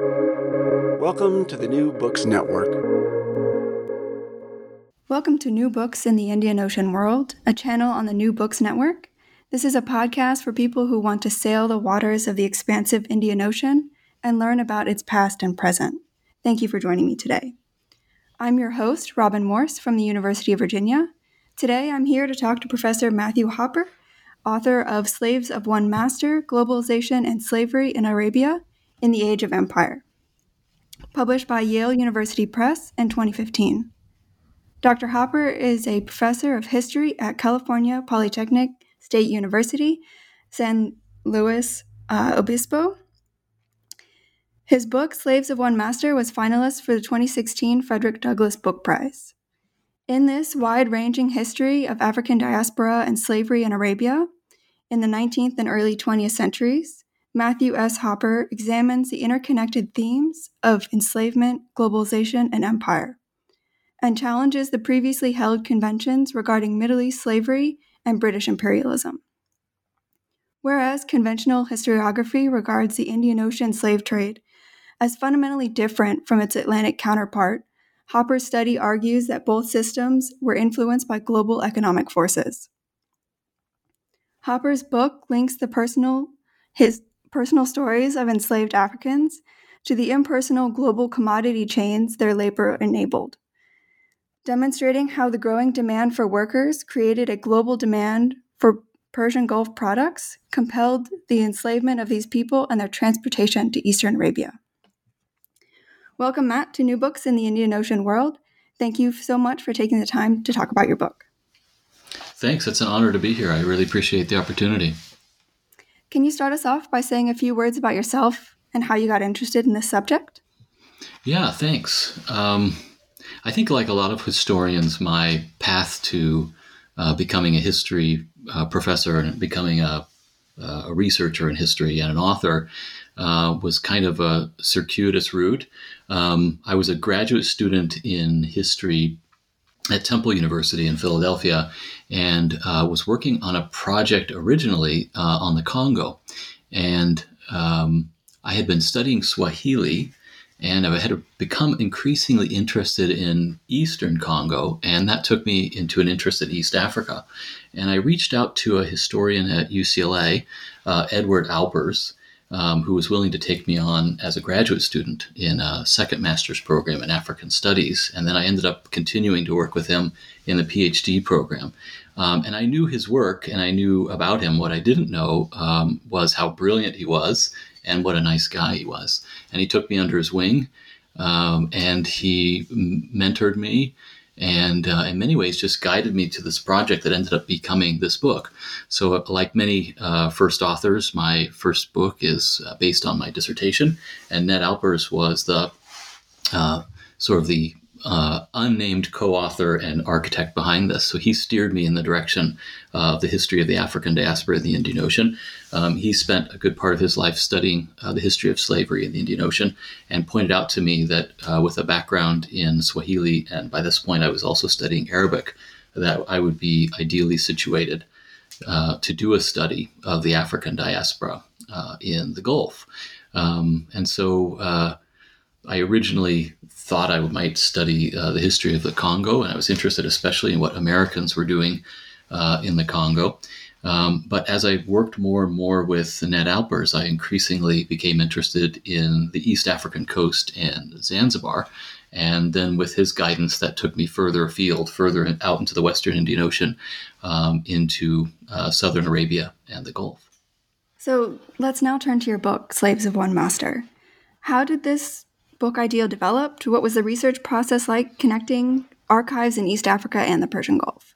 Welcome to the New Books Network. Welcome to New Books in the Indian Ocean World, a channel on the New Books Network. This is a podcast for people who want to sail the waters of the expansive Indian Ocean and learn about its past and present. Thank you for joining me today. I'm your host, Robin Morse from the University of Virginia. Today I'm here to talk to Professor Matthew Hopper, author of Slaves of One Master Globalization and Slavery in Arabia in the Age of Empire, published by Yale University Press in 2015. Dr. Hopper is a professor of history at California Polytechnic State University, San Luis uh, Obispo. His book, Slaves of One Master, was finalist for the 2016 Frederick Douglass Book Prize. In this wide ranging history of African diaspora and slavery in Arabia in the 19th and early 20th centuries, Matthew S. Hopper examines the interconnected themes of enslavement, globalization, and empire, and challenges the previously held conventions regarding Middle East slavery and British imperialism. Whereas conventional historiography regards the Indian Ocean slave trade as fundamentally different from its Atlantic counterpart, Hopper's study argues that both systems were influenced by global economic forces. Hopper's book links the personal his personal stories of enslaved Africans to the impersonal global commodity chains their labor enabled demonstrating how the growing demand for workers created a global demand for Persian Gulf products, compelled the enslavement of these people and their transportation to Eastern Arabia. Welcome, Matt, to New Books in the Indian Ocean World. Thank you so much for taking the time to talk about your book. Thanks. It's an honor to be here. I really appreciate the opportunity. Can you start us off by saying a few words about yourself and how you got interested in this subject? Yeah, thanks. Um, I think, like a lot of historians, my path to uh, becoming a history uh, professor and becoming a, a, researcher in history and an author uh, was kind of a circuitous route. Um, I was a graduate student in history at Temple University in Philadelphia and uh, was working on a project originally uh, on the Congo. And um, I had been studying Swahili and I had become increasingly interested in Eastern Congo, and that took me into an interest in East Africa. And I reached out to a historian at UCLA, uh, Edward Alpers, um, who was willing to take me on as a graduate student in a second master's program in African Studies. And then I ended up continuing to work with him in the PhD program. Um, and I knew his work and I knew about him. What I didn't know um, was how brilliant he was and what a nice guy he was. And he took me under his wing, um, and he mentored me, and uh, in many ways just guided me to this project that ended up becoming this book. So, uh, like many uh, first authors, my first book is uh, based on my dissertation, and Ned Alpers was the uh, sort of the uh, unnamed co-author and architect behind this. So he steered me in the direction of the history of the African diaspora in the Indian Ocean. Um, he spent a good part of his life studying uh, the history of slavery in the Indian Ocean and pointed out to me that uh, with a background in Swahili, and by this point I was also studying Arabic, that I would be ideally situated uh, to do a study of the African diaspora uh, in the Gulf. Um, and so I originally thought I might study uh, the history of the Congo, and I was interested especially in what Americans were doing uh, in the Congo. Um, but as I worked more and more with Ned Alpers, I increasingly became interested in the East African coast and Zanzibar. And then, with his guidance, that took me further afield, further out into the Western Indian Ocean, um, into uh, Southern Arabia and the Gulf. So let's now turn to your book, Slaves of One Master. How did this book idea developed? What was the research process like connecting archives in East Africa and the Persian Gulf?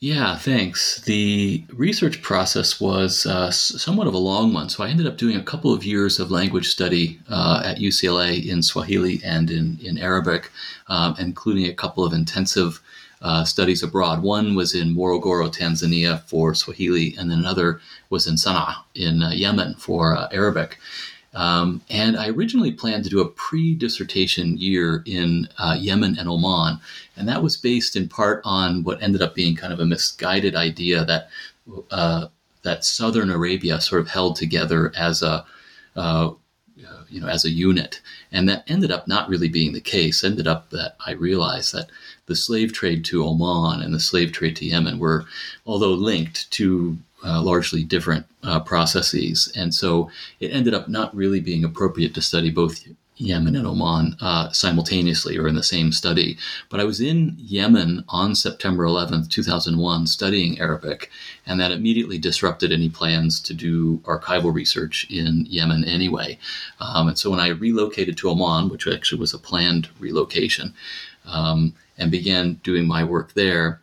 Yeah, thanks. The research process was uh, somewhat of a long one. So I ended up doing a couple of years of language study uh, at UCLA in Swahili and in, in Arabic, um, including a couple of intensive uh, studies abroad. One was in Morogoro, Tanzania for Swahili, and then another was in Sana'a in uh, Yemen for uh, Arabic. Um, and I originally planned to do a pre dissertation year in uh, Yemen and Oman. And that was based in part on what ended up being kind of a misguided idea that, uh, that southern Arabia sort of held together as a, uh, you know, as a unit. And that ended up not really being the case. Ended up that I realized that the slave trade to Oman and the slave trade to Yemen were, although linked to uh, largely different uh, processes. And so it ended up not really being appropriate to study both Yemen and Oman uh, simultaneously or in the same study. But I was in Yemen on September 11th, 2001, studying Arabic, and that immediately disrupted any plans to do archival research in Yemen anyway. Um, and so when I relocated to Oman, which actually was a planned relocation, um, and began doing my work there,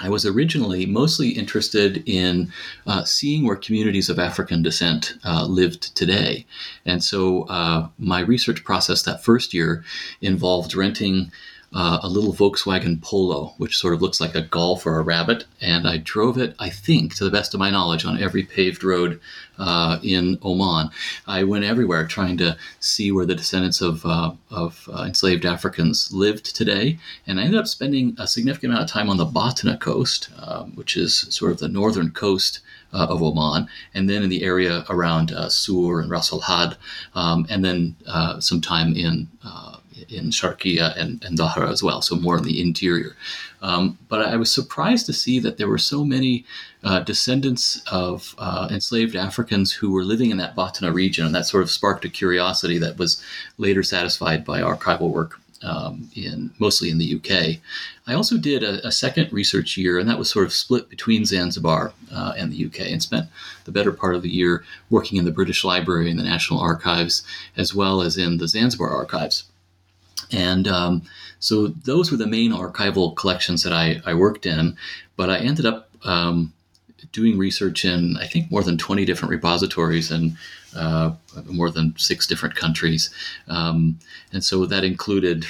I was originally mostly interested in uh, seeing where communities of African descent uh, lived today. And so uh, my research process that first year involved renting uh, a little Volkswagen Polo, which sort of looks like a golf or a rabbit. And I drove it, I think, to the best of my knowledge, on every paved road uh, in Oman. I went everywhere trying to see where the descendants of, uh, of uh, enslaved Africans lived today. And I ended up spending a significant amount of time on the Batna coast, um, which is sort of the northern coast. Uh, of Oman, and then in the area around uh, Sur and Ras Al Hadd, um, and then uh, some time in uh, in Sharqiya and, and Dahra as well, so more in the interior. Um, but I was surprised to see that there were so many uh, descendants of uh, enslaved Africans who were living in that Batna region, and that sort of sparked a curiosity that was later satisfied by archival work um, in mostly in the UK. I also did a, a, second research year, and that was sort of split between Zanzibar uh, and the UK, and spent the better part of the year working in the British Library and the National Archives, as well as in the Zanzibar archives. And um, so those were the main archival collections that I, I worked in. But I ended up um, doing research in, I think, more than 20 different repositories and uh, more than six different countries. Um, and so that included.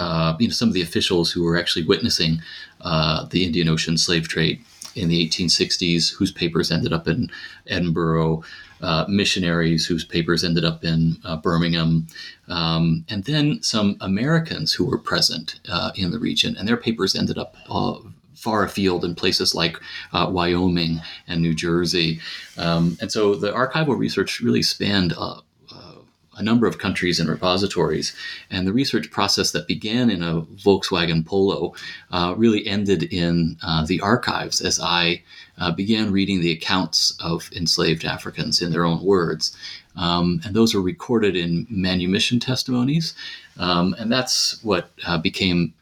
Uh, you know, some of the officials who were actually witnessing uh, the Indian Ocean slave trade in the 1860s, whose papers ended up in Edinburgh, uh, missionaries whose papers ended up in uh, Birmingham, um, and then some Americans who were present uh, in the region, and their papers ended up uh, far afield in places like uh, Wyoming and New Jersey. Um, and so the archival research really spanned uh, a number of countries and repositories. And the research process that began in a Volkswagen Polo uh, really ended in uh, the archives as I uh, began reading the accounts of enslaved Africans in their own words. Um, and those were recorded in manumission testimonies. Um, and that's what uh, became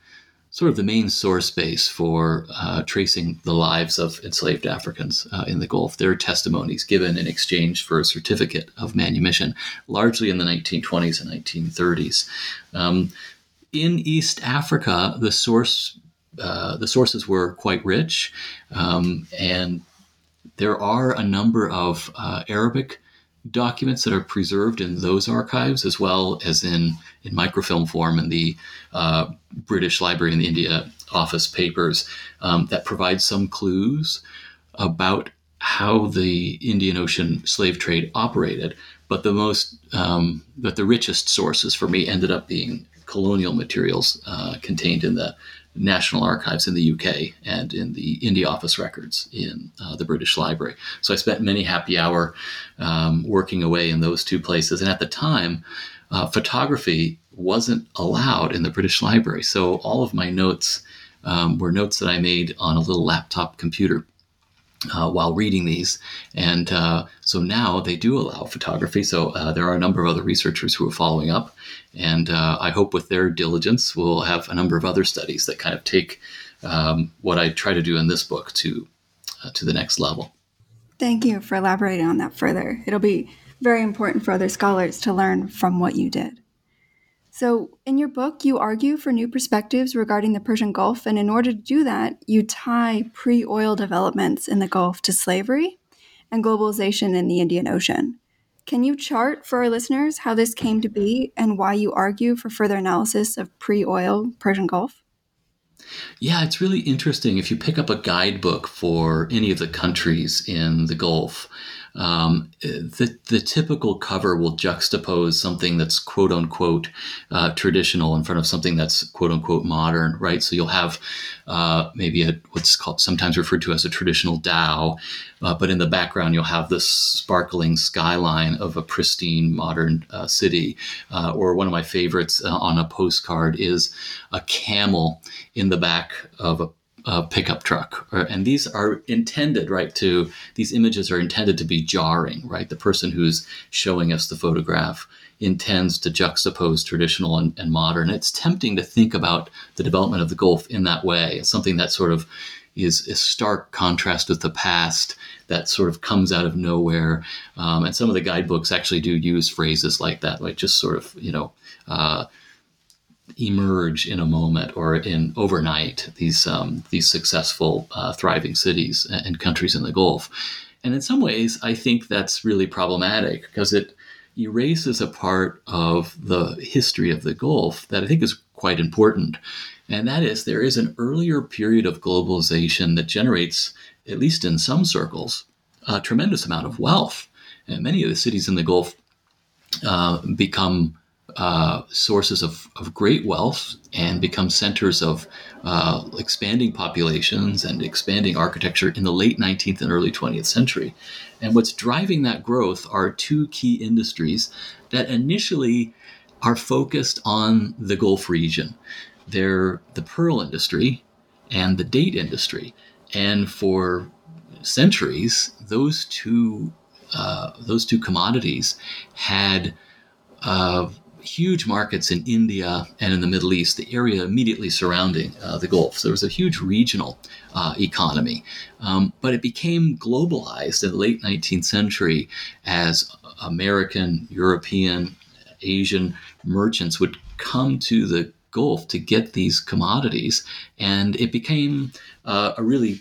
sort of the main source base for uh, tracing the lives of enslaved Africans uh, in the Gulf. Their testimonies given in exchange for a certificate of manumission, largely in the 1920s and 1930s. Um, in East Africa, the source uh, the sources were quite rich, um, and there are a number of uh, Arabic documents that are preserved in those archives, as well as in, in microfilm form in the uh, British Library and the India Office papers, um, that provide some clues about how the Indian Ocean slave trade operated. But the most, um, but the richest sources for me ended up being colonial materials uh, contained in the National Archives in the UK and in the India Office records in uh, the British Library. So I spent many happy hour um, working away in those two places. And at the time, uh, photography wasn't allowed in the British Library. So all of my notes um, were notes that I made on a little laptop computer uh, while reading these. And uh, so now they do allow photography. So uh, there are a number of other researchers who are following up. And uh, I hope with their diligence, we'll have a number of other studies that kind of take um, what I try to do in this book to, uh, to the next level. Thank you for elaborating on that further. It'll be very important for other scholars to learn from what you did. So, in your book, you argue for new perspectives regarding the Persian Gulf, and in order to do that, you tie pre oil developments in the Gulf to slavery and globalization in the Indian Ocean. Can you chart for our listeners how this came to be and why you argue for further analysis of pre oil Persian Gulf? Yeah, it's really interesting. If you pick up a guidebook for any of the countries in the Gulf, um, the, the typical cover will juxtapose something that's quote unquote uh, traditional in front of something that's quote unquote modern, right? So you'll have uh, maybe a, what's called sometimes referred to as a traditional dhow, uh, but in the background you'll have this sparkling skyline of a pristine modern uh, city. Uh, or one of my favorites uh, on a postcard is a camel in the back of a a pickup truck. And these are intended, right, to, these images are intended to be jarring, right? The person who's showing us the photograph intends to juxtapose traditional and, and modern. It's tempting to think about the development of the Gulf in that way. It's something that sort of is a stark contrast with the past that sort of comes out of nowhere. Um, and some of the guidebooks actually do use phrases like that, like just sort of, you know, uh, emerge in a moment or in overnight these um, these successful uh, thriving cities and countries in the Gulf. And in some ways, I think that's really problematic because it erases a part of the history of the Gulf that I think is quite important. And that is there is an earlier period of globalization that generates, at least in some circles, a tremendous amount of wealth. And many of the cities in the Gulf uh, become uh, sources of, of great wealth and become centers of uh, expanding populations and expanding architecture in the late 19th and early 20th century. And what's driving that growth are two key industries that initially are focused on the Gulf region. They're the pearl industry and the date industry. And for centuries, those two uh, those two commodities had uh, huge markets in India and in the Middle East, the area immediately surrounding uh, the Gulf. So there was a huge regional uh, economy. Um, but it became globalized in the late 19th century as American, European, Asian merchants would come to the Gulf to get these commodities. And it became uh, a really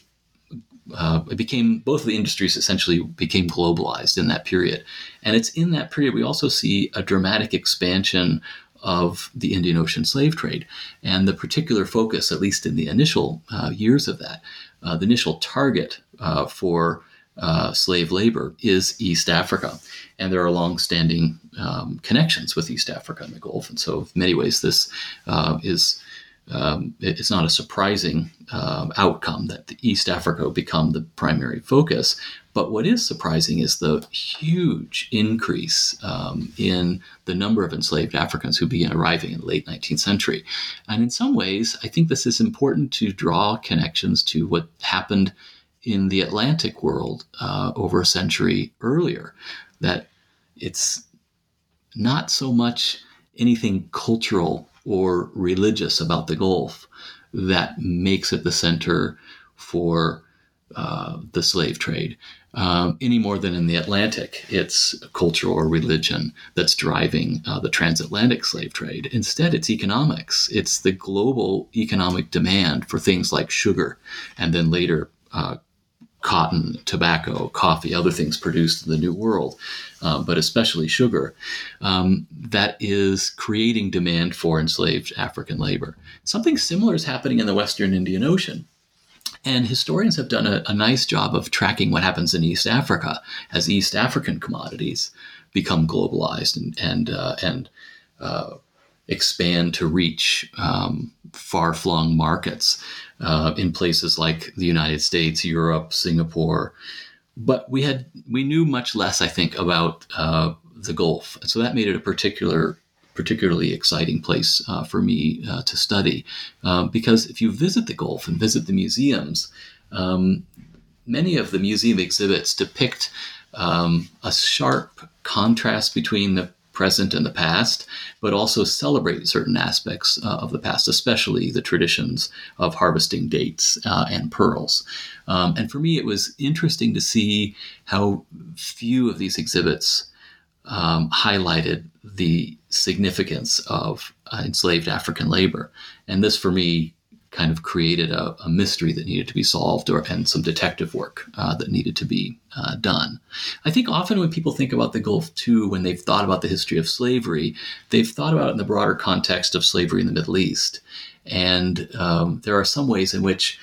uh, it became both of the industries essentially became globalized in that period. And it's in that period we also see a dramatic expansion of the Indian Ocean slave trade. And the particular focus, at least in the initial uh, years of that, uh, the initial target uh, for uh, slave labor is East Africa. And there are long-standing um, connections with East Africa and the Gulf. And so, in many ways, this uh, is um, it's not a surprising um, outcome that East Africa become the primary focus. But what is surprising is the huge increase um, in the number of enslaved Africans who began arriving in the late 19th century. And in some ways, I think this is important to draw connections to what happened in the Atlantic world uh, over a century earlier. That it's not so much anything cultural or religious about the Gulf that makes it the center for uh, the slave trade. Um, any more than in the Atlantic, it's culture or religion that's driving uh, the transatlantic slave trade. Instead, it's economics. It's the global economic demand for things like sugar and then later uh, cotton, tobacco, coffee, other things produced in the New World, uh, but especially sugar, um, that is creating demand for enslaved African labor. Something similar is happening in the Western Indian Ocean. And historians have done a, a nice job of tracking what happens in East Africa as East African commodities become globalized and and uh, and uh, expand to reach um, far flung markets uh, in places like the United States, Europe, Singapore. But we had we knew much less, I think, about uh, the Gulf, so that made it a particular particularly exciting place uh, for me uh, to study um, because if you visit the Gulf and visit the museums, um, many of the museum exhibits depict um, a sharp contrast between the present and the past, but also celebrate certain aspects uh, of the past, especially the traditions of harvesting dates uh, and pearls. Um, and for me, it was interesting to see how few of these exhibits um, highlighted the significance of uh, enslaved African labor. And this, for me, kind of created a, a, mystery that needed to be solved or and some detective work uh, that needed to be uh, done. I think often when people think about the Gulf too, when they've thought about the history of slavery, they've thought about it in the broader context of slavery in the Middle East. And um, there are some ways in which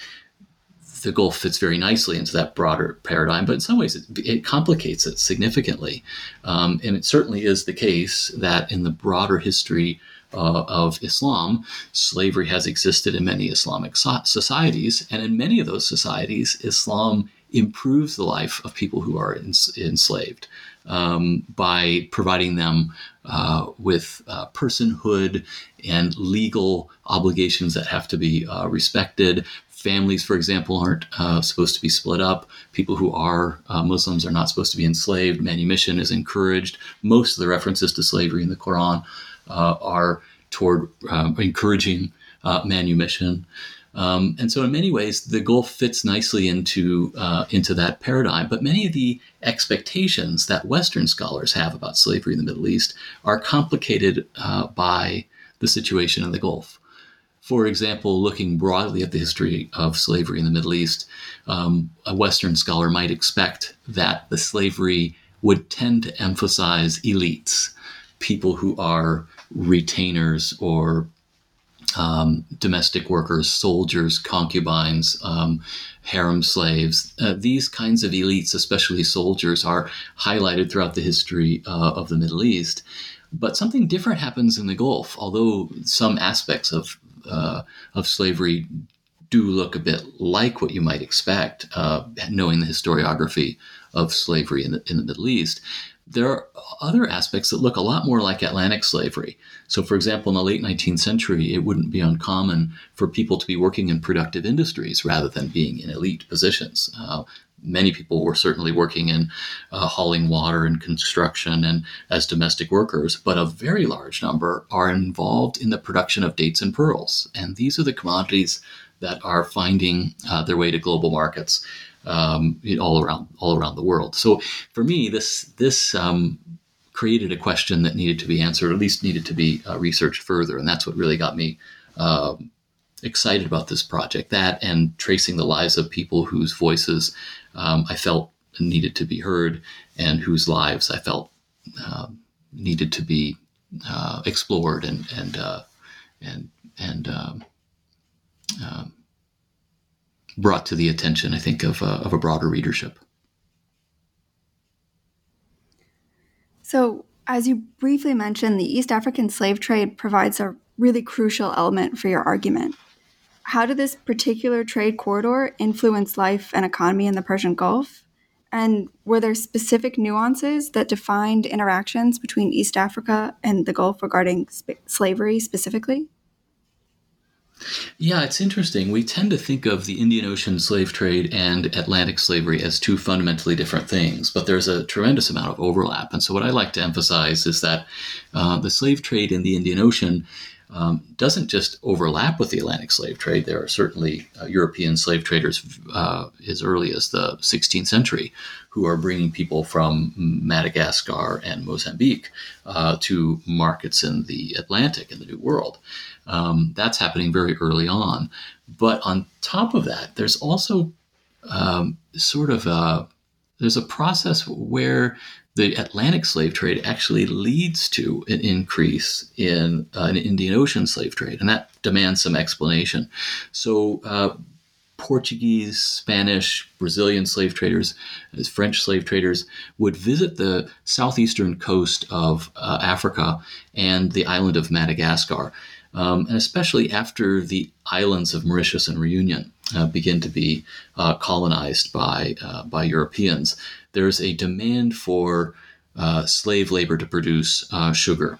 the Gulf fits very nicely into that broader paradigm, but in some ways it, it complicates it significantly. Um, and it certainly is the case that in the broader history uh, of Islam, slavery has existed in many Islamic so- societies. And in many of those societies, Islam improves the life of people who are ens- enslaved um, by providing them uh, with uh, personhood and legal obligations that have to be uh, respected. Families, for example, aren't uh, supposed to be split up. People who are uh, Muslims are not supposed to be enslaved. Manumission is encouraged. Most of the references to slavery in the Quran are toward um, encouraging manumission. Um, and so, in many ways, the Gulf fits nicely into uh, into that paradigm. But many of the expectations that Western scholars have about slavery in the Middle East are complicated uh, by the situation in the Gulf. For example, looking broadly at the history of slavery in the Middle East, um, a Western scholar might expect that the slavery would tend to emphasize elites, people who are retainers or um, domestic workers, soldiers, concubines, um, harem slaves. Uh, these kinds of elites, especially soldiers, are highlighted throughout the history uh, of the Middle East. But something different happens in the Gulf, although some aspects of, uh, of slavery do look a bit like what you might expect, uh, knowing the historiography of slavery in the, in the Middle East there are other aspects that look a lot more like Atlantic slavery. So, for example, in the late 19th century, it wouldn't be uncommon for people to be working in productive industries rather than being in elite positions. Uh, many people were certainly working in uh, hauling water and construction and as domestic workers, but a very large number are involved in the production of dates and pearls. And these are the commodities that are finding uh, their way to global markets um, all around all around the world. So for me, this this um, created a question that needed to be answered, or at least needed to be uh, researched further, and that's what really got me. Uh, excited about this project that and tracing the lives of people whose voices um, i felt needed to be heard and whose lives i felt uh, needed to be uh, explored and and uh, and and um, um, brought to the attention, I think, of, uh, of a broader readership. So, as you briefly mentioned, the East African slave trade provides a really crucial element for your argument. How did this particular trade corridor influence life and economy in the Persian Gulf? And were there specific nuances that defined interactions between East Africa and the Gulf regarding sp- slavery specifically? Yeah, it's interesting. We tend to think of the Indian Ocean slave trade and Atlantic slavery as two fundamentally different things, but there's a tremendous amount of overlap. And so, what I like to emphasize is that uh, the slave trade in the Indian Ocean um, doesn't just overlap with the Atlantic slave trade. There are certainly uh, European slave traders uh, as early as the 16th century who are bringing people from Madagascar and Mozambique uh, to markets in the Atlantic in the New World. Um, that's happening very early on. But on top of that, there's also um, sort of a there's a process where the Atlantic slave trade actually leads to an increase in uh, an Indian Ocean slave trade, and that demands some explanation. So, uh, Portuguese, Spanish, Brazilian slave traders, as French slave traders would visit the southeastern coast of uh, Africa and the island of Madagascar, um, and especially after the islands of Mauritius and Reunion uh, begin to be uh, colonized by uh, by Europeans there's a demand for uh, slave labor to produce uh, sugar.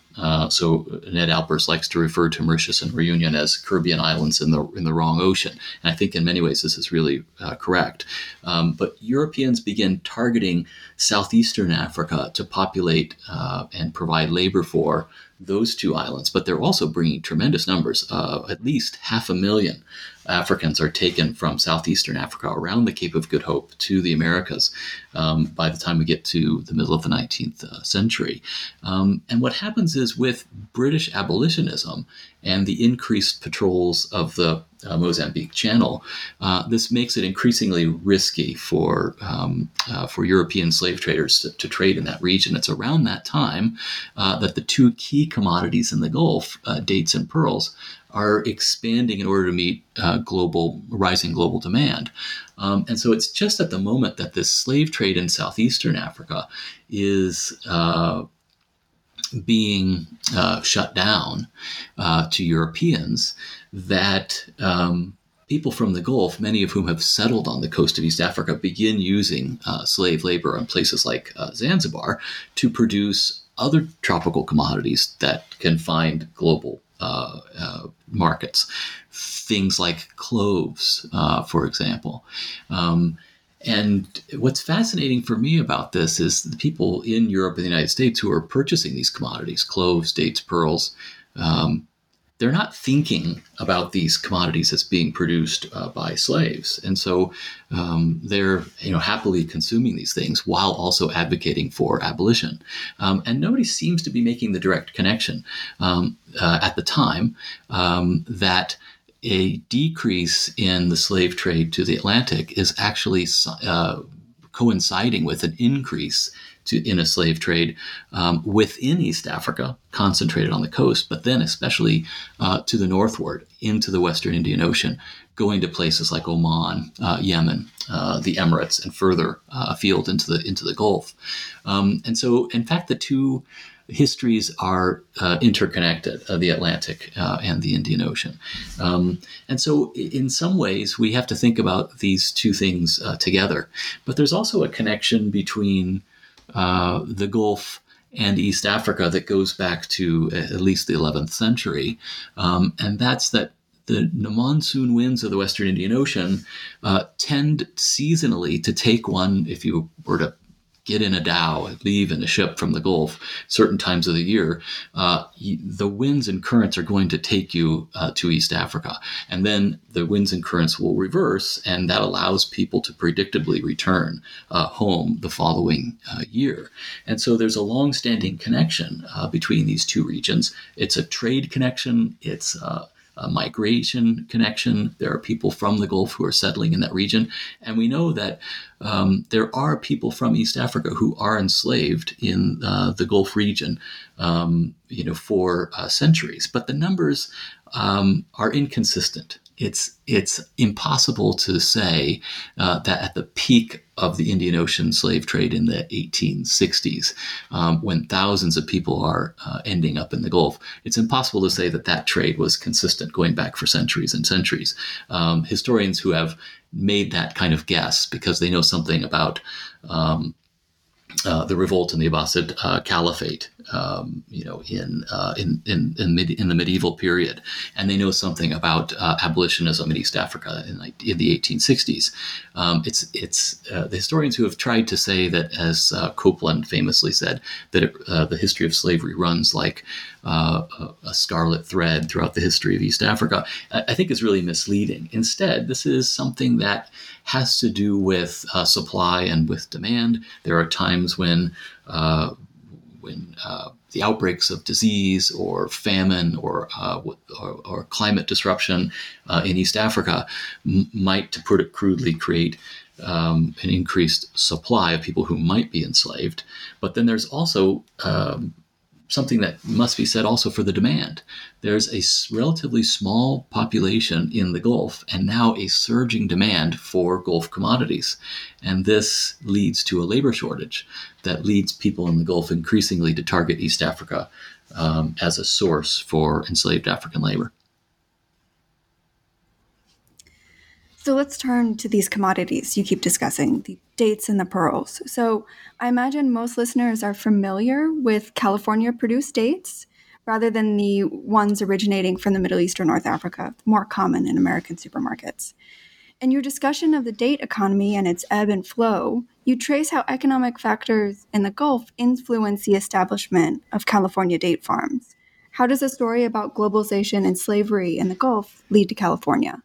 So Ned Alpers likes to refer to Mauritius and Reunion as Caribbean islands in the in the wrong ocean, and I think in many ways this is really correct. Um, but Europeans begin targeting southeastern Africa to populate and provide labor for those two islands, but they're also bringing tremendous numbers. Uh, at least half a million Africans are taken from southeastern Africa around the Cape of Good Hope to the Americas um, by the time we get to the middle of the 19th uh, century. Um, and what happens is with British abolitionism and the increased patrols of the uh, Mozambique Channel, uh, this makes it increasingly risky for um, uh, for European slave traders to, to, trade in that region. It's around that time uh, that the two key commodities in the Gulf, uh, dates and pearls, are expanding in order to meet uh, global rising global demand. Um, and so it's just at the moment that this slave trade in southeastern Africa is uh, being uh, shut down uh, to Europeans that um, people from the Gulf, many of whom have settled on the coast of East Africa, begin using uh, slave labor in places like uh, Zanzibar to produce other tropical commodities that can find global uh, uh, markets. Things like cloves, uh, for example. Um, and what's fascinating for me about this is the people in Europe and the United States who are purchasing these commodities, cloves, dates, pearls, um, they're not thinking about these commodities as being produced uh, by slaves, and so um, they're you know happily consuming these things while also advocating for abolition. Um, and nobody seems to be making the direct connection um, uh, at the time um, that a decrease in the slave trade to the Atlantic is actually uh, coinciding with an increase to, in a slave trade um, within East Africa, concentrated on the coast, but then especially uh, to the northward into the Western Indian Ocean, going to places like Oman, uh, Yemen, uh, the Emirates, and further uh, afield into the into the Gulf. Um, and so, in fact, the two histories are uh, interconnected uh, the Atlantic uh, and the Indian Ocean. Um, and so, in some ways, we have to think about these two things uh, together. But there's also a connection between uh, the Gulf and East Africa that goes back to at least the 11th century. Um, and that's that the, the, monsoon winds of the Western Indian Ocean uh, tend seasonally to take one, if you were to get in a dhow, leave in a ship from the Gulf certain times of the year, uh, the winds and currents are going to take you uh, to East Africa. And then the winds and currents will reverse, and that allows people to predictably return uh, home the following uh, year. And so there's a long-standing connection uh, between these two regions. It's a trade connection. It's migration connection. There are people from the Gulf who are settling in that region. And we know that um, there are people from East Africa who are enslaved in uh, the Gulf region, um, you know, for uh, centuries. But the numbers um, are inconsistent it's it's impossible to say uh, that at the peak of the Indian Ocean slave trade in the 1860s, um, when thousands of people are uh, ending up in the Gulf, it's impossible to say that that trade was consistent going back for centuries and centuries. Um, historians who have made that kind of guess because they know something about um, uh, the revolt in the Abbasid uh, Caliphate, um, you know, in, uh, in in in, mid, in, the medieval period, and they know something about uh, abolitionism in East Africa in, in the 1860s. Um, it's it's uh, the historians who have tried to say that, as Coupland famously said, that it, the history of slavery runs like a, a, scarlet thread throughout the history of East Africa. I, I think is really misleading. Instead, this is something that has to do with uh, supply and with demand. There are times when uh, when uh, the outbreaks of disease or famine or uh, or, or, climate disruption uh, in East Africa m- might, to put it crudely, create um, an increased supply of people who might be enslaved. But then there's also um, something that must be said also for the demand. There's a relatively small population in the Gulf and now a surging demand for Gulf commodities. And this leads to a labor shortage that leads people in the Gulf increasingly to target East Africa um, as a source for enslaved African labor. So let's turn to these commodities you keep discussing, the dates and the pearls. So I imagine most listeners are familiar with California produced dates rather than the ones originating from the Middle East or North Africa, more common in American supermarkets. In your discussion of the date economy and its ebb and flow, you trace how economic factors in the Gulf influence the establishment of California date farms. How does a story about globalization and slavery in the Gulf lead to California?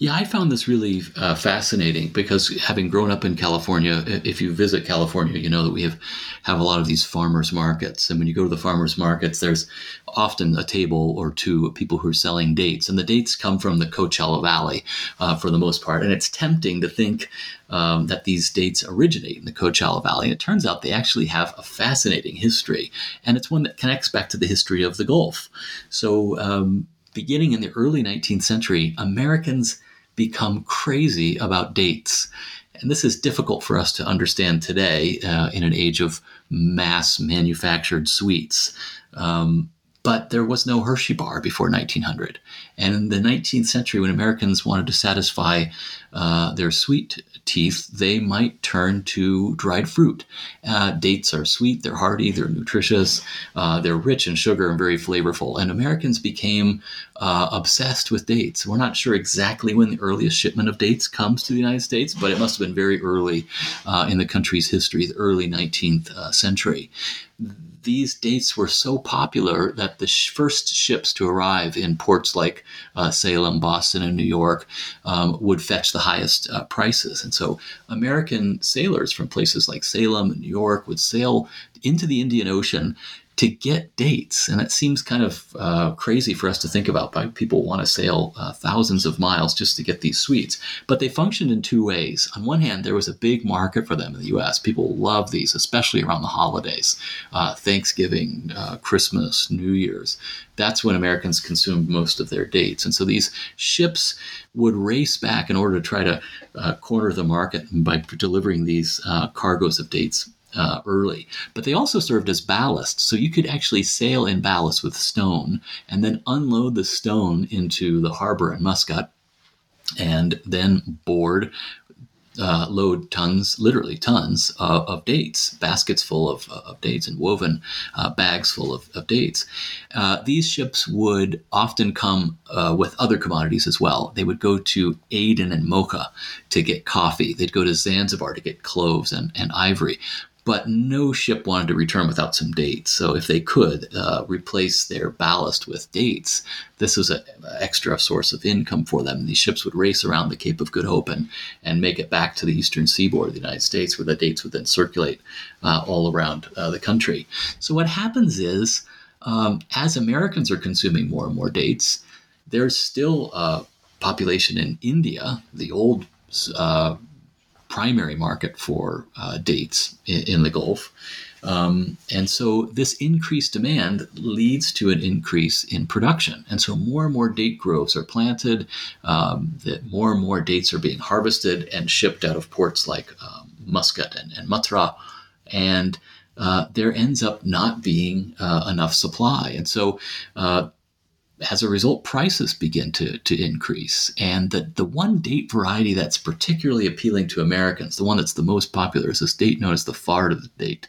Yeah, I found this really uh, fascinating because having grown up in California, if you visit California, you know that we have have a lot of these farmers markets, and when you go to the farmers markets, there's often a table or two of people who are selling dates, and the dates come from the Coachella Valley uh, for the most part, and it's tempting to think um, that these dates originate in the Coachella Valley. And it turns out they actually have a fascinating history, and it's one that connects back to the history of the Gulf. So. Um, beginning in the early 19th century, Americans become crazy about dates. And this is difficult for us to understand today uh, in an age of mass manufactured sweets. Um, but there was no Hershey bar before 1900. And in the 19th century, when Americans wanted to satisfy uh, their sweet teeth, they might turn to dried fruit. Uh, dates are sweet, they're hearty, they're nutritious, uh, they're rich in sugar and very flavorful. And Americans became uh, obsessed with dates. We're not sure exactly when the earliest shipment of dates comes to the United States, but it must have been very early uh, in the country's history, the early 19th uh, century these dates were so popular that the sh- first ships to arrive in ports like uh, Salem, Boston, and New York um, would fetch the highest uh, prices. And so American sailors from places like Salem and New York would sail into the Indian Ocean to get dates. And it seems kind of uh, crazy for us to think about. Why people want to sail uh, thousands of miles just to get these sweets. But they functioned in two ways. On one hand, there was a big market for them in the U.S. People love these, especially around the holidays, uh, Thanksgiving, uh, Christmas, New Year's. That's when Americans consumed most of their dates. And so these ships would race back in order to try to uh, corner the market by delivering these uh, cargoes of dates uh, early. But they also served as ballast. So you could actually sail in ballast with stone and then unload the stone into the harbor in Muscat and then board. Uh, load tons, literally tons of, of, dates, baskets full of, of dates, and woven uh, bags full of, of dates. Uh, these ships would often come uh, with other commodities as well. They would go to Aden and Mocha to get coffee. They'd go to Zanzibar to get cloves and, and ivory but no ship wanted to return without some dates. So if they could uh, replace their ballast with dates, this was an extra source of income for them. These ships would race around the Cape of Good Hope and, and make it back to the eastern seaboard of the United States, where the dates would then circulate uh, all around uh, the country. So what happens is, um, as Americans are consuming more and more dates, there's still a population in India, the old uh, primary market for uh, dates in, in, the Gulf. Um, and so this increased demand leads to an increase in production. And so more and more date groves are planted, um, that more and more dates are being harvested and shipped out of ports like um, Muscat and, and Muttrah. And uh, there ends up not being uh, enough supply. And so uh, as a result, prices begin to, to increase. And the, the one date variety that's particularly appealing to Americans, the one that's the most popular, is this date known as the Fard of the date.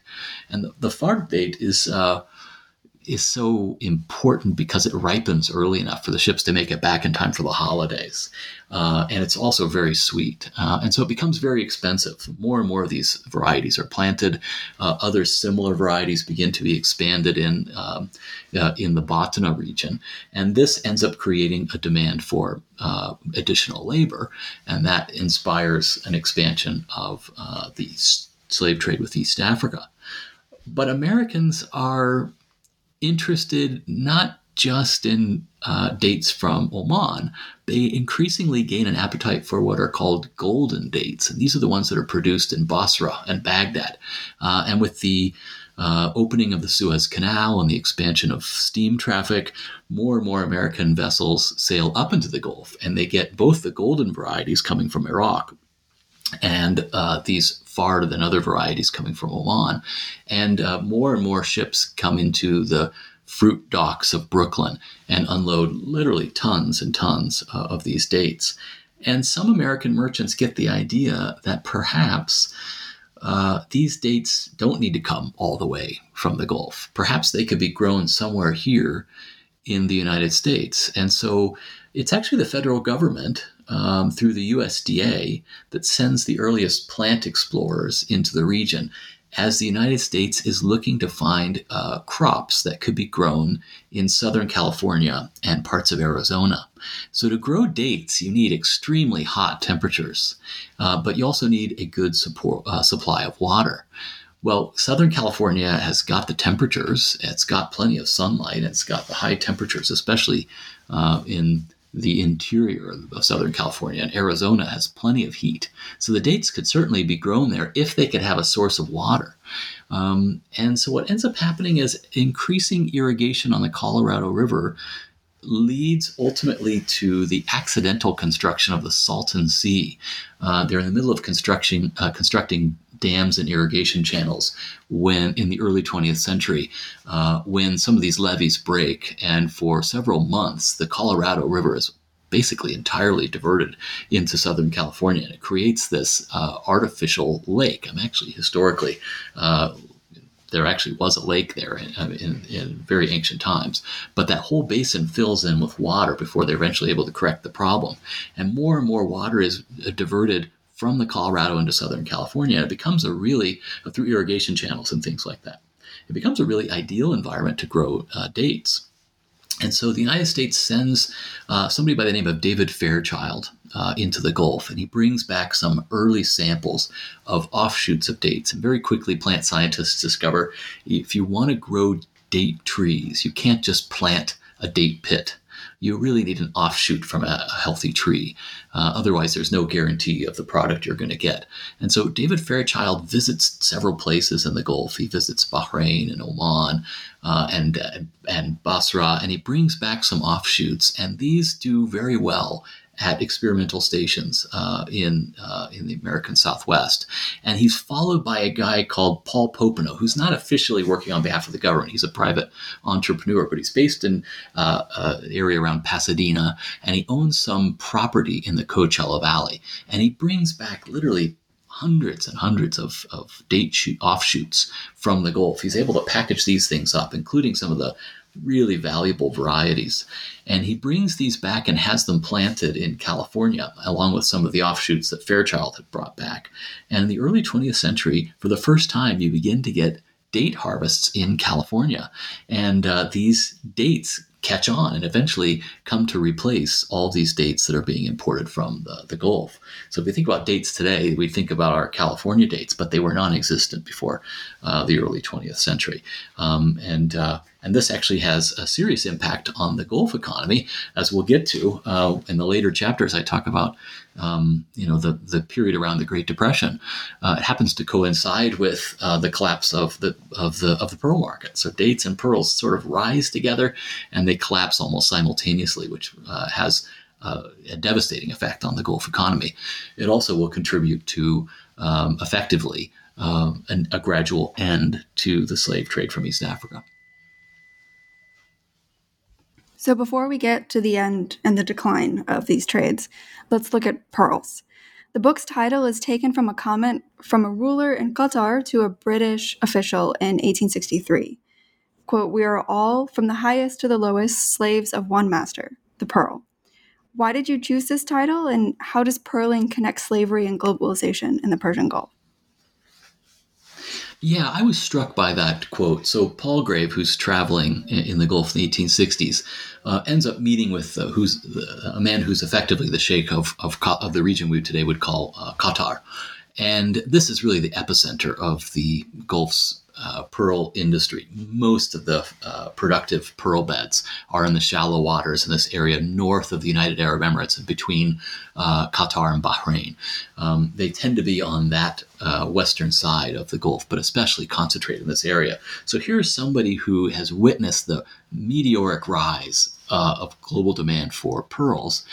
And the, the Fard date is uh, is so important because it ripens early enough for the ships to make it back in time for the holidays. Uh, and it's also very sweet. Uh, and so it becomes very expensive. More and more of these varieties are planted. Uh, other similar varieties begin to be expanded in, um, uh, in the Batna region. And this ends up creating a demand for uh, additional labor. And that inspires an expansion of uh, the slave trade with East Africa. But Americans are interested not just in uh, dates from Oman, they increasingly gain an appetite for what are called golden dates. And these are the ones that are produced in Basra and Baghdad. Uh, and with the uh, opening of the Suez Canal and the expansion of steam traffic, more and more American vessels sail up into the Gulf, and they get both the golden varieties coming from Iraq and uh, these far than other varieties coming from Oman. And uh, more and more ships come into the fruit docks of Brooklyn and unload literally tons and tons uh, of these dates. And some American merchants get the idea that perhaps uh, these dates don't need to come all the way from the Gulf. Perhaps they could be grown somewhere here in the United States. And so it's actually the federal government um, through the USDA that sends the earliest plant explorers into the region. as the United States is looking to find uh, crops that could be grown in Southern California and parts of Arizona. So, to grow dates, you need extremely hot temperatures, uh, but you also need a good support, uh, supply of water. Well, Southern California has got the temperatures, it's got plenty of sunlight, it's got the high temperatures, especially uh, in the interior of Southern California, and Arizona has plenty of heat. So the dates could certainly be grown there if they could have a source of water. Um, and so what ends up happening is increasing irrigation on the Colorado River leads ultimately to the accidental construction of the Salton Sea. Uh, they're in the middle of construction, uh, constructing dams and irrigation channels when in the early 20th century uh, when some of these levees break and for several months the colorado river is basically entirely diverted into southern california and it creates this uh, artificial lake i'm actually historically uh, there actually was a lake there in, in, in, very ancient times. But that whole basin fills in with water before they're eventually able to correct the problem. And more and more water is diverted from the Colorado into Southern California. It becomes a really, uh, through irrigation channels and things like that, it becomes a really ideal environment to grow uh, dates. And so the United States sends uh, somebody by the name of David Fairchild uh, into the Gulf, and he brings back some early samples of offshoots of dates. And very quickly, plant scientists discover if you want to grow date trees, you can't just plant a date pit you really need an offshoot from a, healthy tree. Uh, otherwise, there's no guarantee of the product you're going to get. And so David Fairchild visits several places in the Gulf. He visits Bahrain and Oman uh, and, uh, and Basra, and he brings back some offshoots. And these do very well at experimental stations uh, in uh, in the American Southwest, and he's followed by a guy called Paul Popenoe, who's not officially working on behalf of the government. He's a private entrepreneur, but he's based in uh, an area around Pasadena, and he owns some property in the Coachella Valley, and he brings back literally hundreds and hundreds of, of date shoot, offshoots from the Gulf. He's able to package these things up, including some of the really valuable varieties. And he brings these back and has them planted in California, along with some of the offshoots that Fairchild had brought back. And in the early 20th century, for the first time, you begin to get date harvests in California. And uh, these dates catch on and eventually come to replace all these dates that are being imported from the, the Gulf. So if we think about dates today, we think about our California dates, but they were non-existent before uh, the early 20th century. Um, and uh, and this actually has a serious impact on the Gulf economy, as we'll get to uh, in the later chapters. I talk about um, you know the the period around the Great Depression. Uh, it happens to coincide with uh, the collapse of the of the of the pearl market. So dates and pearls sort of rise together, and they collapse almost simultaneously, which uh, has uh, a devastating effect on the Gulf economy. It also will contribute to um, effectively um, an, a gradual end to the slave trade from East Africa. So, before we get to the end and the decline of these trades, let's look at pearls. The book's title is taken from a comment from a ruler in Qatar to a British official in 1863. Quote, We are all, from the highest to the lowest, slaves of one master, the pearl. Why did you choose this title, and how does pearling connect slavery and globalization in the Persian Gulf? Yeah, I was struck by that quote. So Palgrave, who's traveling in the Gulf in the 1860s, uh, ends up meeting with uh, who's a man who's effectively the sheikh of, of, of the region we today would call uh, Qatar. And this is really the epicenter of the Gulf's uh, pearl industry. Most of the uh, productive pearl beds are in the shallow waters in this area north of the United Arab Emirates and between uh, Qatar and Bahrain. Um, they tend to be on that uh, western side of the Gulf, but especially concentrated in this area. So here's somebody who has witnessed the meteoric rise uh, of global demand for pearls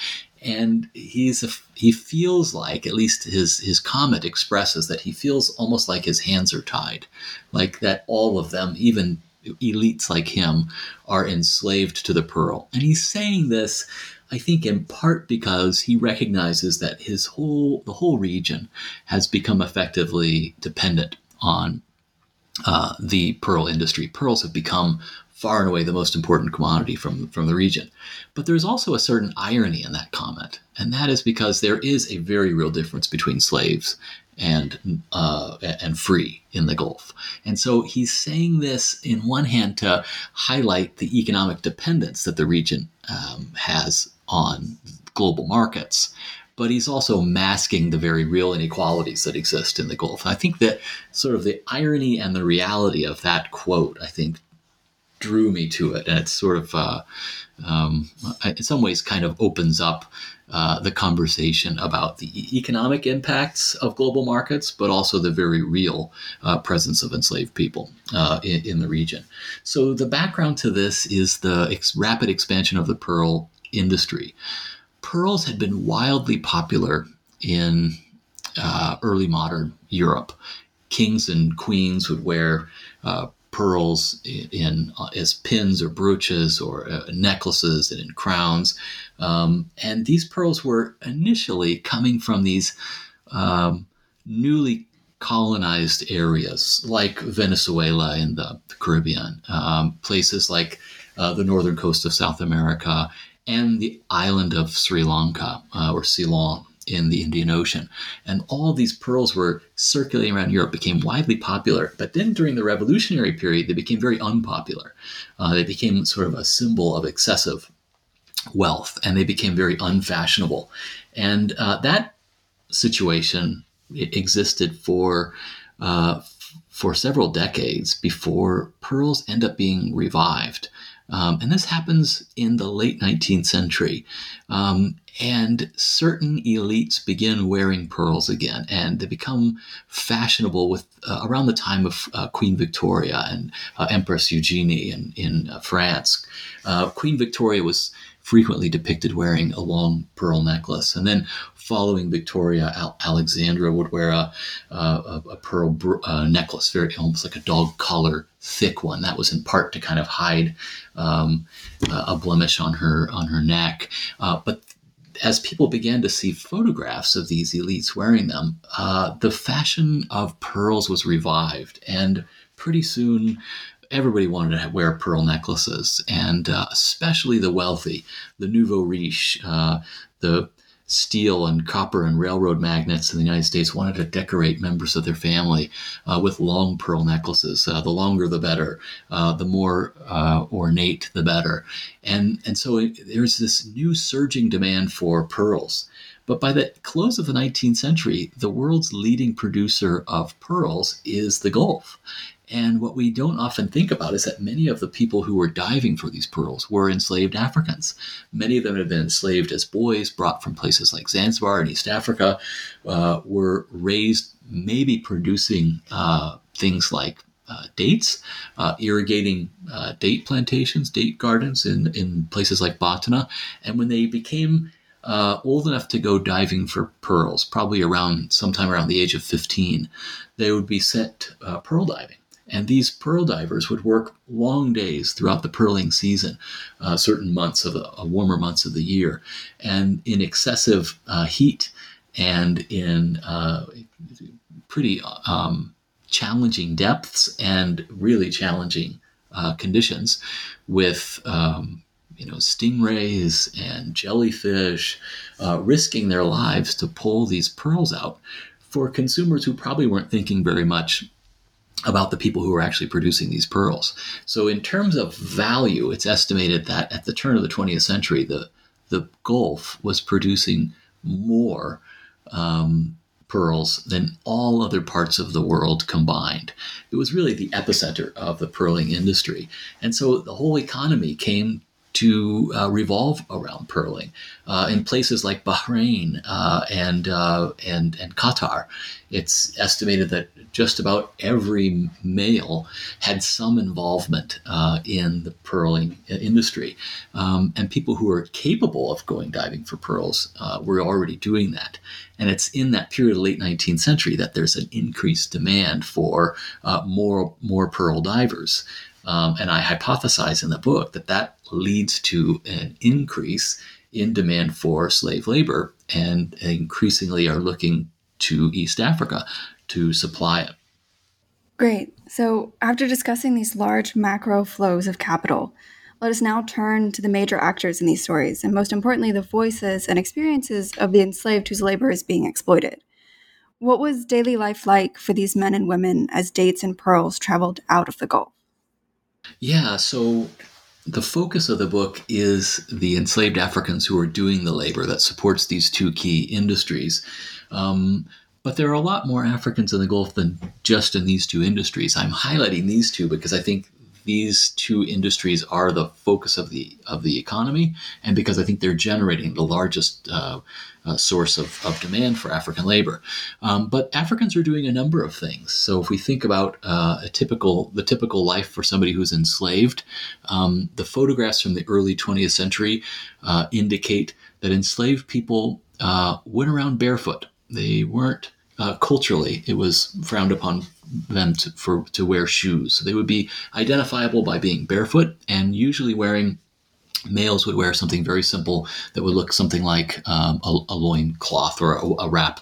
and he's a, he feels like at least his his comment expresses that he feels almost like his hands are tied like that all of them even elites like him are enslaved to the pearl. And he's saying this i think in part because he recognizes that his whole the whole region has become effectively dependent on uh, the pearl industry. Pearls have become far and away the most important commodity from, from the region. But there's also a certain irony in that comment, and that is because there is a very real difference between slaves and uh, and free in the Gulf. And so he's saying this in one hand to highlight the economic dependence that the region um, has on global markets, but he's also masking the very real inequalities that exist in the Gulf. I think that sort of the irony and the reality of that quote, I think, drew me to it, and it's sort of, uh, um, in some ways, kind of opens up uh, the conversation about the economic impacts of global markets, but also the very real uh, presence of enslaved people uh, in, in, the region. So, the background to this is the ex- rapid expansion of the pearl industry. Pearls had been wildly popular in uh, early modern Europe. Kings and queens would wear uh, pearls in, in uh, as pins or brooches or uh, necklaces and in crowns. Um, and these pearls were initially coming from these um, newly colonized areas like Venezuela in the Caribbean, um, places like uh, the northern coast of South America, and the island of Sri Lanka uh, or Ceylon in the Indian Ocean. And all these pearls were circulating around Europe, became widely popular. But then during the revolutionary period, they became very unpopular. Uh, they became sort of a symbol of excessive wealth and they became very unfashionable. And uh, that situation existed for. Uh, for several decades before pearls end up being revived. Um, and this happens in the late 19th century. Um, and certain elites begin wearing pearls again, and they become fashionable with uh, around the time of uh, Queen Victoria and uh, Empress Eugenie in, in uh, France. Uh, Queen Victoria was frequently depicted wearing a long pearl necklace. And then following Victoria, Al- Alexandra would wear a, a, a pearl br- uh, necklace, very almost like a dog collar, thick one. That was in part to kind of hide um, a blemish on her on her neck. Uh, but as people began to see photographs of these elites wearing them, uh, the fashion of pearls was revived, and pretty soon everybody wanted to wear pearl necklaces, and uh, especially the wealthy, the nouveau riche, uh, the steel and copper and railroad magnates in the United States wanted to decorate members of their family uh, with long pearl necklaces. Uh, the longer, the better. Uh, the more uh, ornate, the better. And and so it, there's this new surging demand for pearls. But by the close of the 19th century, the world's leading producer of pearls is the Gulf. And what we don't often think about is that many of the people who were diving for these pearls were enslaved Africans. Many of them had been enslaved as boys, brought from places like Zanzibar in East Africa, uh, were raised maybe producing uh, things like uh, dates, uh, irrigating uh, date plantations, date gardens in, in places like Batna. And when they became uh, old enough to go diving for pearls, probably around sometime around the age of 15, they would be sent uh, pearl diving. And these pearl divers would work long days throughout the pearling season, uh, certain months of the uh, warmer months of the year, and in excessive uh, heat and in uh, pretty um, challenging depths and really challenging uh, conditions with. Um, you know, stingrays and jellyfish, uh, risking their lives to pull these pearls out for consumers who probably weren't thinking very much about the people who are actually producing these pearls. So, in terms of value, it's estimated that at the turn of the 20th century, the the Gulf was producing more um, pearls than all other parts of the world combined. It was really the epicenter of the pearling industry, and so the whole economy came to uh, revolve around pearling. Uh, in places like Bahrain uh, and uh, and and Qatar, it's estimated that just about every male had some involvement uh, in the pearling industry, um, and people who are capable of going diving for pearls uh, were already doing that. And it's in that period of late 19th century that there's an increased demand for more more pearl divers. Um, and I hypothesize in the book that that leads to an increase in demand for slave labor and increasingly are looking to East Africa to supply it. Great. So, after discussing these large macro flows of capital, let us now turn to the major actors in these stories, and most importantly, the voices and experiences of the enslaved whose labor is being exploited. What was daily life like for these men and women as dates and pearls traveled out of the Gulf? Yeah, so the focus of the book is the enslaved Africans who are doing the labor that supports these two key industries. Um, but there are a lot more Africans in the Gulf than just in these two industries. I'm highlighting these two because I think these two industries are the focus of the of the economy, and because I think they're generating the largest uh, uh, source of, of demand for African labor. Um, but Africans are doing a number of things. So if we think about uh, a typical the typical life for somebody who's enslaved, um, the photographs from the early 20th century uh, indicate that enslaved people uh, went around barefoot. They weren't uh, culturally, it was frowned upon them to, for to wear shoes. So they would be identifiable by being barefoot and usually wearing. Males would wear something very simple that would look something like um, a, a loin cloth or a, a wrap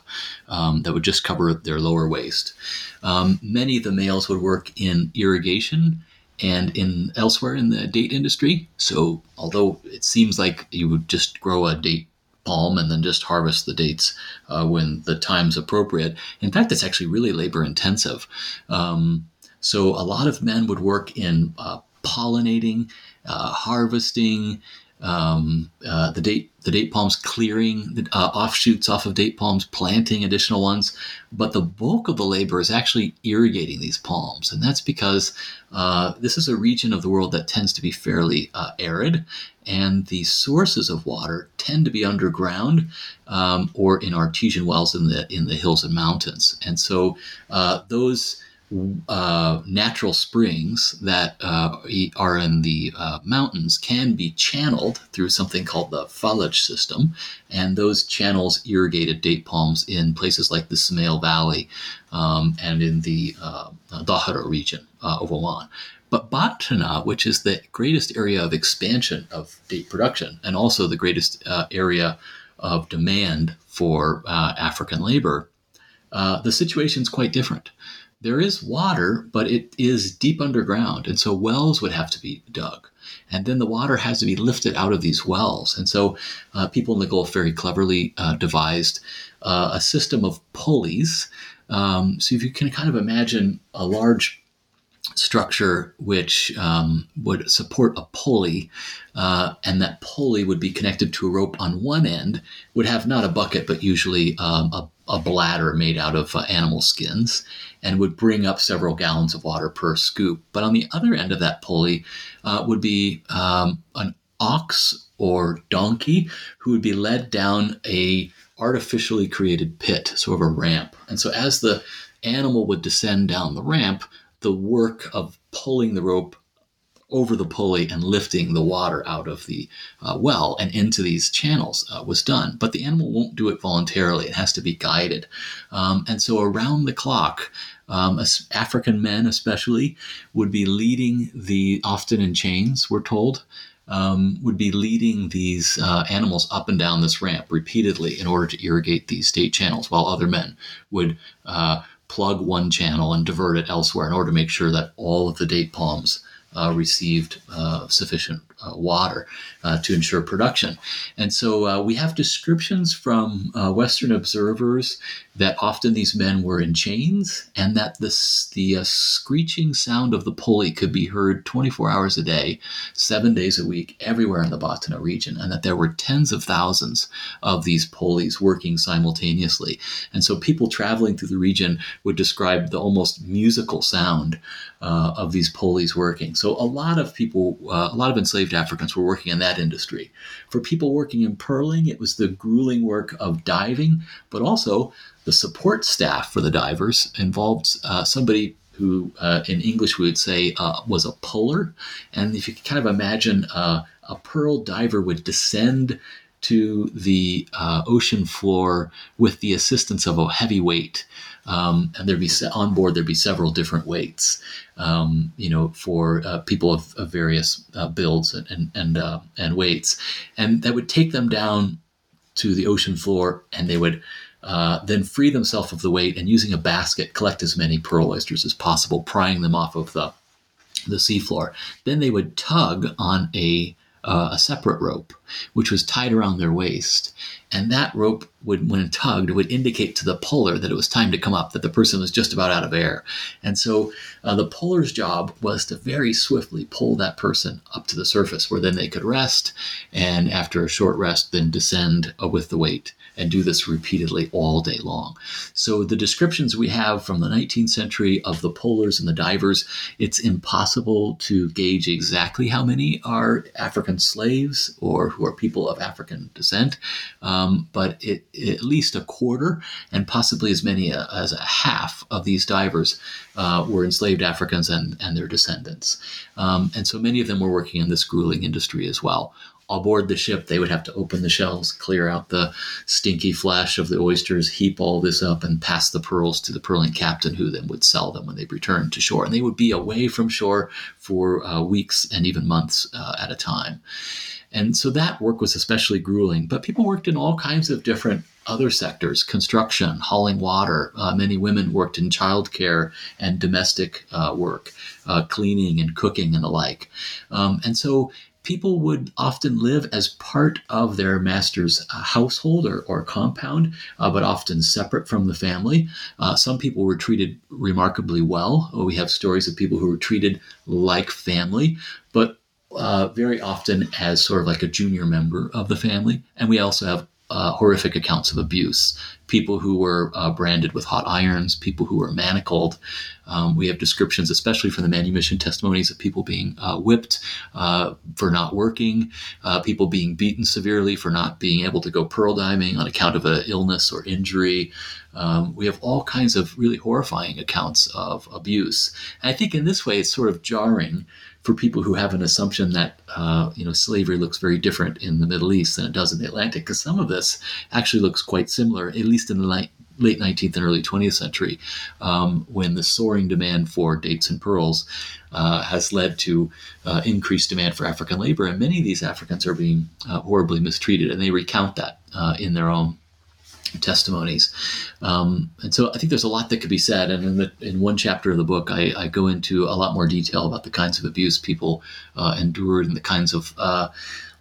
um, that would just cover their lower waist. Um, many of the males would work in irrigation and in elsewhere in the date industry. So although it seems like you would just grow a date palm and then just harvest the dates uh, when the time's appropriate. In fact, it's actually really labor intensive. Um, so a lot of men would work in uh, pollinating, uh, harvesting, um, uh, the date the date palms clearing the, uh, offshoots off of date palms, planting additional ones, but the bulk of the labor is actually irrigating these palms, and that's because uh, this is a region of the world that tends to be fairly uh, arid, and the sources of water tend to be underground um, or in artesian wells in the in the hills and mountains, and so uh, those uh, natural springs that uh, are in the uh, mountains can be channeled through something called the falaj system, and those channels irrigated date palms in places like the Smail Valley um, and in the uh, Dhahra region uh, of Oman. But Batna, which is the greatest area of expansion of date production and also the greatest uh, area of demand for uh, African labor, uh, the situation is quite different there is water, but it is deep underground. And so wells would have to be dug. And then the water has to be lifted out of these wells. And so uh, people in the Gulf very cleverly uh, devised uh, a system of pulleys. Um, so if you can kind of imagine a large structure which um, would support a pulley, uh, and that pulley would be connected to a rope on one end, would have not a bucket, but usually um, a, a, bladder made out of uh, animal skins, and would bring up several gallons of water per scoop. But on the other end of that pulley uh, would be um, an ox or donkey who would be led down a artificially created pit, sort of a ramp. And so as the animal would descend down the ramp, the work of pulling the rope over the pulley and lifting the water out of the uh, well and into these channels uh, was done. But the animal won't do it voluntarily, it has to be guided. Um, and so, around the clock, um, African men, especially, would be leading the, often in chains, we're told. Um, would be leading these uh, animals up and down this ramp repeatedly in order to irrigate these state channels, while other men would uh, plug one channel and divert it elsewhere in order to make sure that all of the date palms uh, received uh, sufficient uh, water uh, to ensure production. And so uh, we have descriptions from Western observers that often these men were in chains and that this, the screeching sound of the pulley could be heard 24 hours a day, seven days a week, everywhere in the Batna region, and that there were tens of thousands of these pulleys working simultaneously. And so people traveling through the region would describe the almost musical sound uh, of these pulleys working. So a lot of people, uh, a lot of enslaved Africans were working in that industry. For people working in pearling, it was the grueling work of diving, but also the support staff for the divers involved uh, somebody who uh, in English we would say uh, was a puller. And if you can kind of imagine uh, a pearl diver would descend to the ocean floor with the assistance of a heavy weight. Um, and there'd be on board there'd be several different weights, um, you know, for uh, people of, of various uh, builds and and uh, and, weights, and that would take them down to the ocean floor, and they would uh, then free themselves of the weight and using a basket collect as many pearl oysters as possible, prying them off of the the seafloor. Then they would tug on a uh, a separate rope, which was tied around their waist. And that rope would, when tugged, would indicate to the puller that it was time to come up, that the person was just about out of air. And so uh, the puller's job was to very swiftly pull that person up to the surface, where then they could rest, and after a short rest, then descend uh, with the weight and do this repeatedly all day long. So the descriptions we have from the 19th century of the pullers and the divers, it's impossible to gauge exactly how many are African slaves or who are people of African descent, um, but it, at least a quarter and possibly as many as a half of these divers uh, were enslaved Africans and, and their descendants. Um, and so many of them were working in this grueling industry as well aboard the ship, they would have to open the shells, clear out the stinky flesh of the oysters, heap all this up, and pass the pearls to the pearling captain, who then would sell them when they returned to shore. And they would be away from shore for uh, weeks and even months uh, at a time. And so that work was especially grueling. But people worked in all kinds of different other sectors construction, hauling water. Uh, many women worked in childcare and domestic uh, work, uh, cleaning and cooking and the like. Um, and so people would often live as part of their master's uh, household or, or compound, uh, but often separate from the family. Uh, some people were treated remarkably well. We have stories of people who were treated like family, but uh, very often as sort of like a junior member of the family. And we also have uh, horrific accounts of abuse. People who were uh, branded with hot irons, people who were manacled. Um, we have descriptions, especially from the manumission testimonies, of people being uh, whipped uh, for not working, uh, people being beaten severely for not being able to go pearl diving on account of an illness or injury. Um, we have all kinds of really horrifying accounts of abuse. And I think in this way, it's sort of jarring for people who have an assumption that uh, you know slavery looks very different in the Middle East than it does in the Atlantic, because some of this actually looks quite similar, at least in the late 19th and early 20th century, um, when the soaring demand for dates and pearls uh, has led to uh, increased demand for African labor, and many of these Africans are being uh, horribly mistreated, and they recount that uh, in their own testimonies. Um, and so I think there's a lot that could be said. And in, the, in one chapter of the book, I, I, go into a lot more detail about the kinds of abuse people uh, endured and the kinds of uh,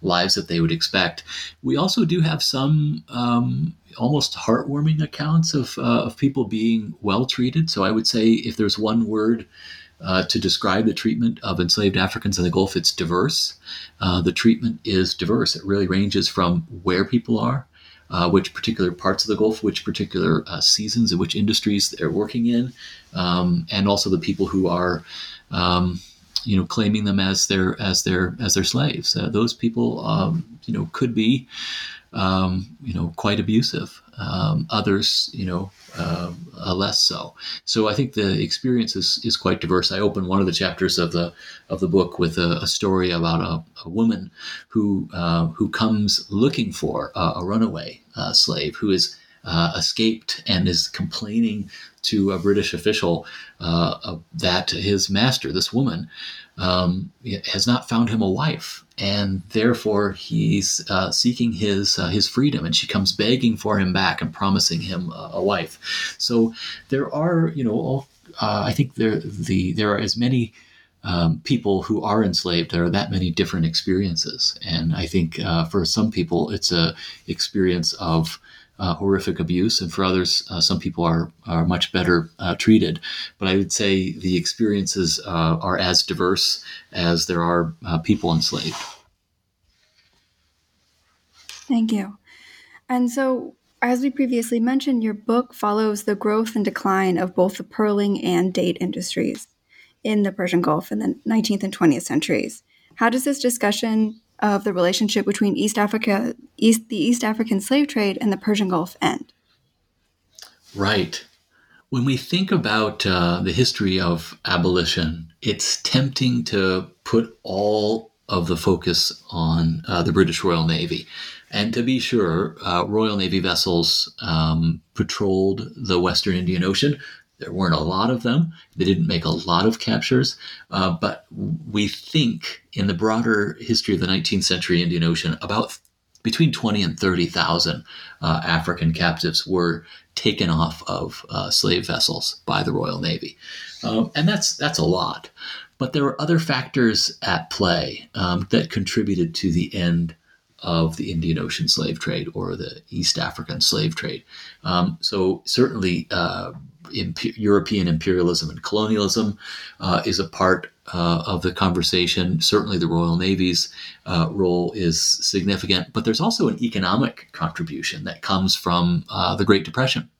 lives that they would expect. We also do have some um, almost heartwarming accounts of, uh, of people being well treated. So I would say if there's one word, uh, to describe the treatment of enslaved Africans in the Gulf, it's diverse. Uh, the treatment is diverse. It really ranges from where people are uh, which particular parts of the Gulf, which particular uh, seasons, and which industries they're working in, um, and also the people who are, um, you know, claiming them as their as their as their slaves. Uh, those people, um, you know, could be, um, you know, quite abusive. Um, others, you know, um, uh, less so. So I think the experience is, is quite diverse. I open one of the chapters of the of the book with a, a story about a, a woman who uh, who comes looking for a, a runaway uh, slave who uh, escaped and is complaining to a British official uh, that his master, this woman, um, has not found him a wife, and therefore he's uh, seeking his uh, his freedom. And she comes begging for him back and promising him a, wife. So there are, you know, all, uh, I think there the there are as many. Um, people who are enslaved, there are that many different experiences, and I think uh, for some people, it's a experience of uh, horrific abuse, and for others, uh, some people are are much better uh, treated. But I would say the experiences uh, are as diverse as there are uh, people enslaved. Thank you. And so, as we previously mentioned, your book follows the growth and decline of both the pearling and date industries in the Persian Gulf in the 19th and 20th centuries. How does this discussion of the relationship between East Africa, East, the East African slave trade, and the Persian Gulf end? Right. When we think about uh, the history of abolition, it's tempting to put all of the focus on uh, the British Royal Navy. And to be sure, uh, Royal Navy vessels um, patrolled the Western Indian Ocean there weren't a lot of them. They didn't make a lot of captures, uh, but we think in the broader history of the 19th century Indian Ocean, about between 20 and 30,000 uh, African captives were taken off of uh, slave vessels by the Royal Navy. Um, and that's, that's a lot. But there were other factors at play um, that contributed to the end of the Indian Ocean slave trade or the East African slave trade. Um, so, certainly, uh, European imperialism and colonialism uh, is a part uh, of the conversation. Certainly, the Royal Navy's uh, role is significant, but there's also an economic contribution that comes from uh, the Great Depression.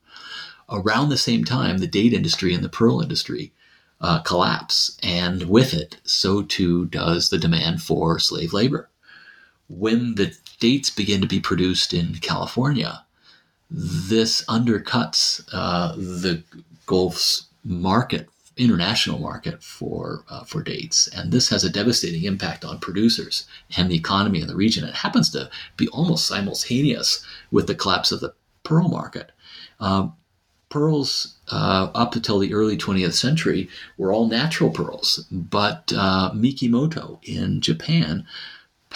Around the same time, the date industry and the pearl industry uh, collapse, and with it, so too does the demand for slave labor. When the dates begin to be produced in California, this undercuts uh, the Gulf's market, international market for uh, for dates, and this has a devastating impact on producers and the economy in the region. It happens to be almost simultaneous with the collapse of the pearl market. Um, pearls uh, up until the early 20th century were all natural pearls, but uh, Mikimoto in Japan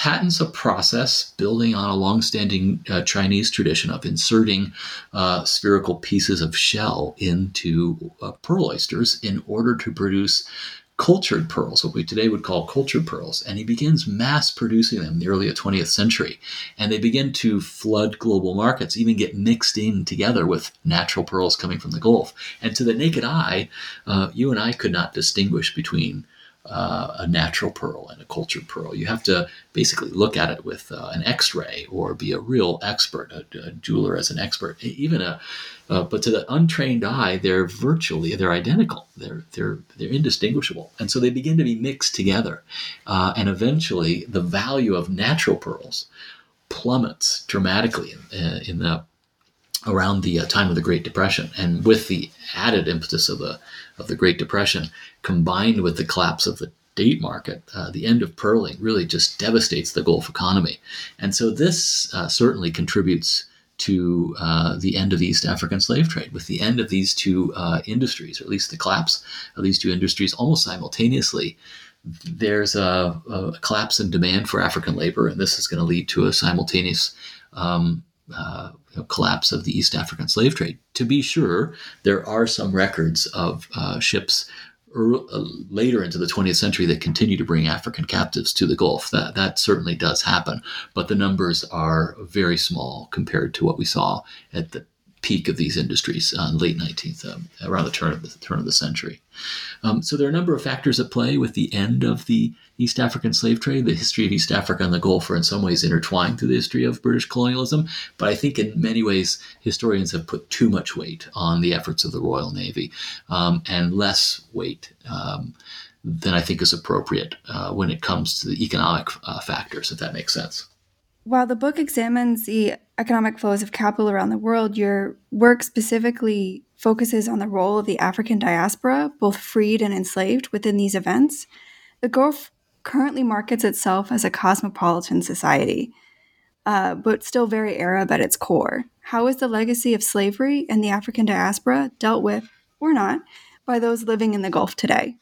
patents a process building on a long-standing uh, Chinese tradition of inserting uh, spherical pieces of shell into uh, pearl oysters in order to produce cultured pearls, what we today would call cultured pearls. And he begins mass producing them in the early 20th century. And they begin to flood global markets, even get mixed in together with natural pearls coming from the Gulf. And to the naked eye, uh, you and I could not distinguish between uh, a natural pearl and a cultured pearl. You have to basically look at it with uh, an X-ray or be a real expert, a, a jeweler as an expert. Even a, uh, but to the untrained eye, they're virtually they're identical. They're they're they're indistinguishable, and so they begin to be mixed together, uh, and eventually the value of natural pearls plummets dramatically in, uh, in the around the uh, time of the Great Depression, and with the added impetus of the of the Great Depression, combined with the collapse of the date market, uh, the end of pearling really just devastates the Gulf economy, and so this uh, certainly contributes to uh, the end of the East African slave trade. With the end of these two uh, industries, or at least the collapse of these two industries, almost simultaneously. There's a, a collapse in demand for African labor, and this is going to lead to a simultaneous um, uh, you know, collapse of the East African slave trade. To be sure, there are some records of uh, ships er, uh, later into the 20th century that continue to bring African captives to the Gulf. That that certainly does happen, but the numbers are very small compared to what we saw at the peak of these industries uh, late 19th, um, around the turn of the turn of the century. Um, so there are a number of factors at play with the end of the East African slave trade. The history of East Africa and the Gulf are in some ways intertwined through the history of British colonialism, but I think in many ways historians have put too much weight on the efforts of the Royal Navy um, and less weight um, than I think is appropriate uh, when it comes to the economic uh, factors, if that makes sense. While the book examines the economic flows of capital around the world, your work specifically focuses on the role of the African diaspora, both freed and enslaved, within these events. The Gulf currently markets itself as a cosmopolitan society, uh, but still very Arab at its core. How is the legacy of slavery and the African diaspora dealt with, or not, by those living in the Gulf today?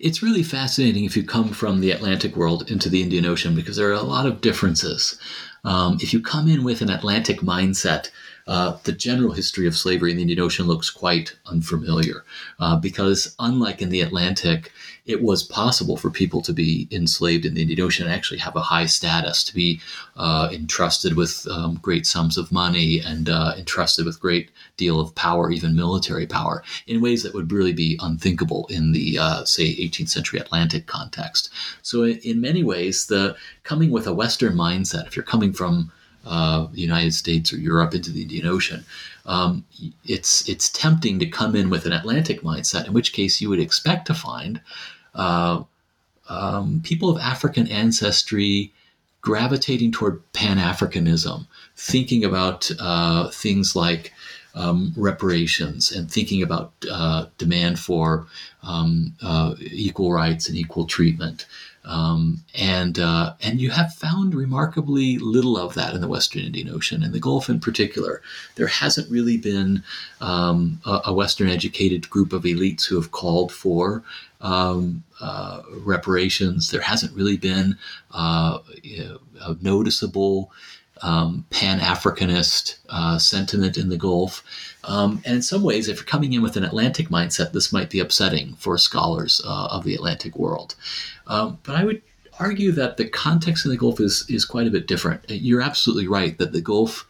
It's really fascinating if you come from the Atlantic world into the Indian Ocean because there are a lot of differences. Um, if you come in with an Atlantic mindset, uh, the general history of slavery in the Indian Ocean looks quite unfamiliar uh, because, unlike in the Atlantic, it was possible for people to be enslaved in the Indian Ocean and actually have a high status, to be uh, entrusted with um, great sums of money and uh, entrusted with great deal of power, even military power, in ways that would really be unthinkable in the, uh, say, 18th century Atlantic context. So, in many ways, the coming with a Western mindset, if you're coming from uh, the United States or Europe into the Indian Ocean, um, it's it's tempting to come in with an Atlantic mindset, in which case you would expect to find uh, um, people of African ancestry gravitating toward Pan Africanism, thinking about uh, things like um, reparations and thinking about uh, demand for um, uh, equal rights and equal treatment. Um, and uh, and you have found remarkably little of that in the Western Indian Ocean and the Gulf in particular. There hasn't really been um, a, a, Western educated group of elites who have called for um, uh, reparations. There hasn't really been uh, a, a noticeable um, Pan Africanist uh, sentiment in the Gulf. Um, and in some ways, if you're coming in with an Atlantic mindset, this might be upsetting for scholars uh, of the Atlantic world. Um, but I would argue that the context in the Gulf is, is quite a bit different. You're absolutely right that the Gulf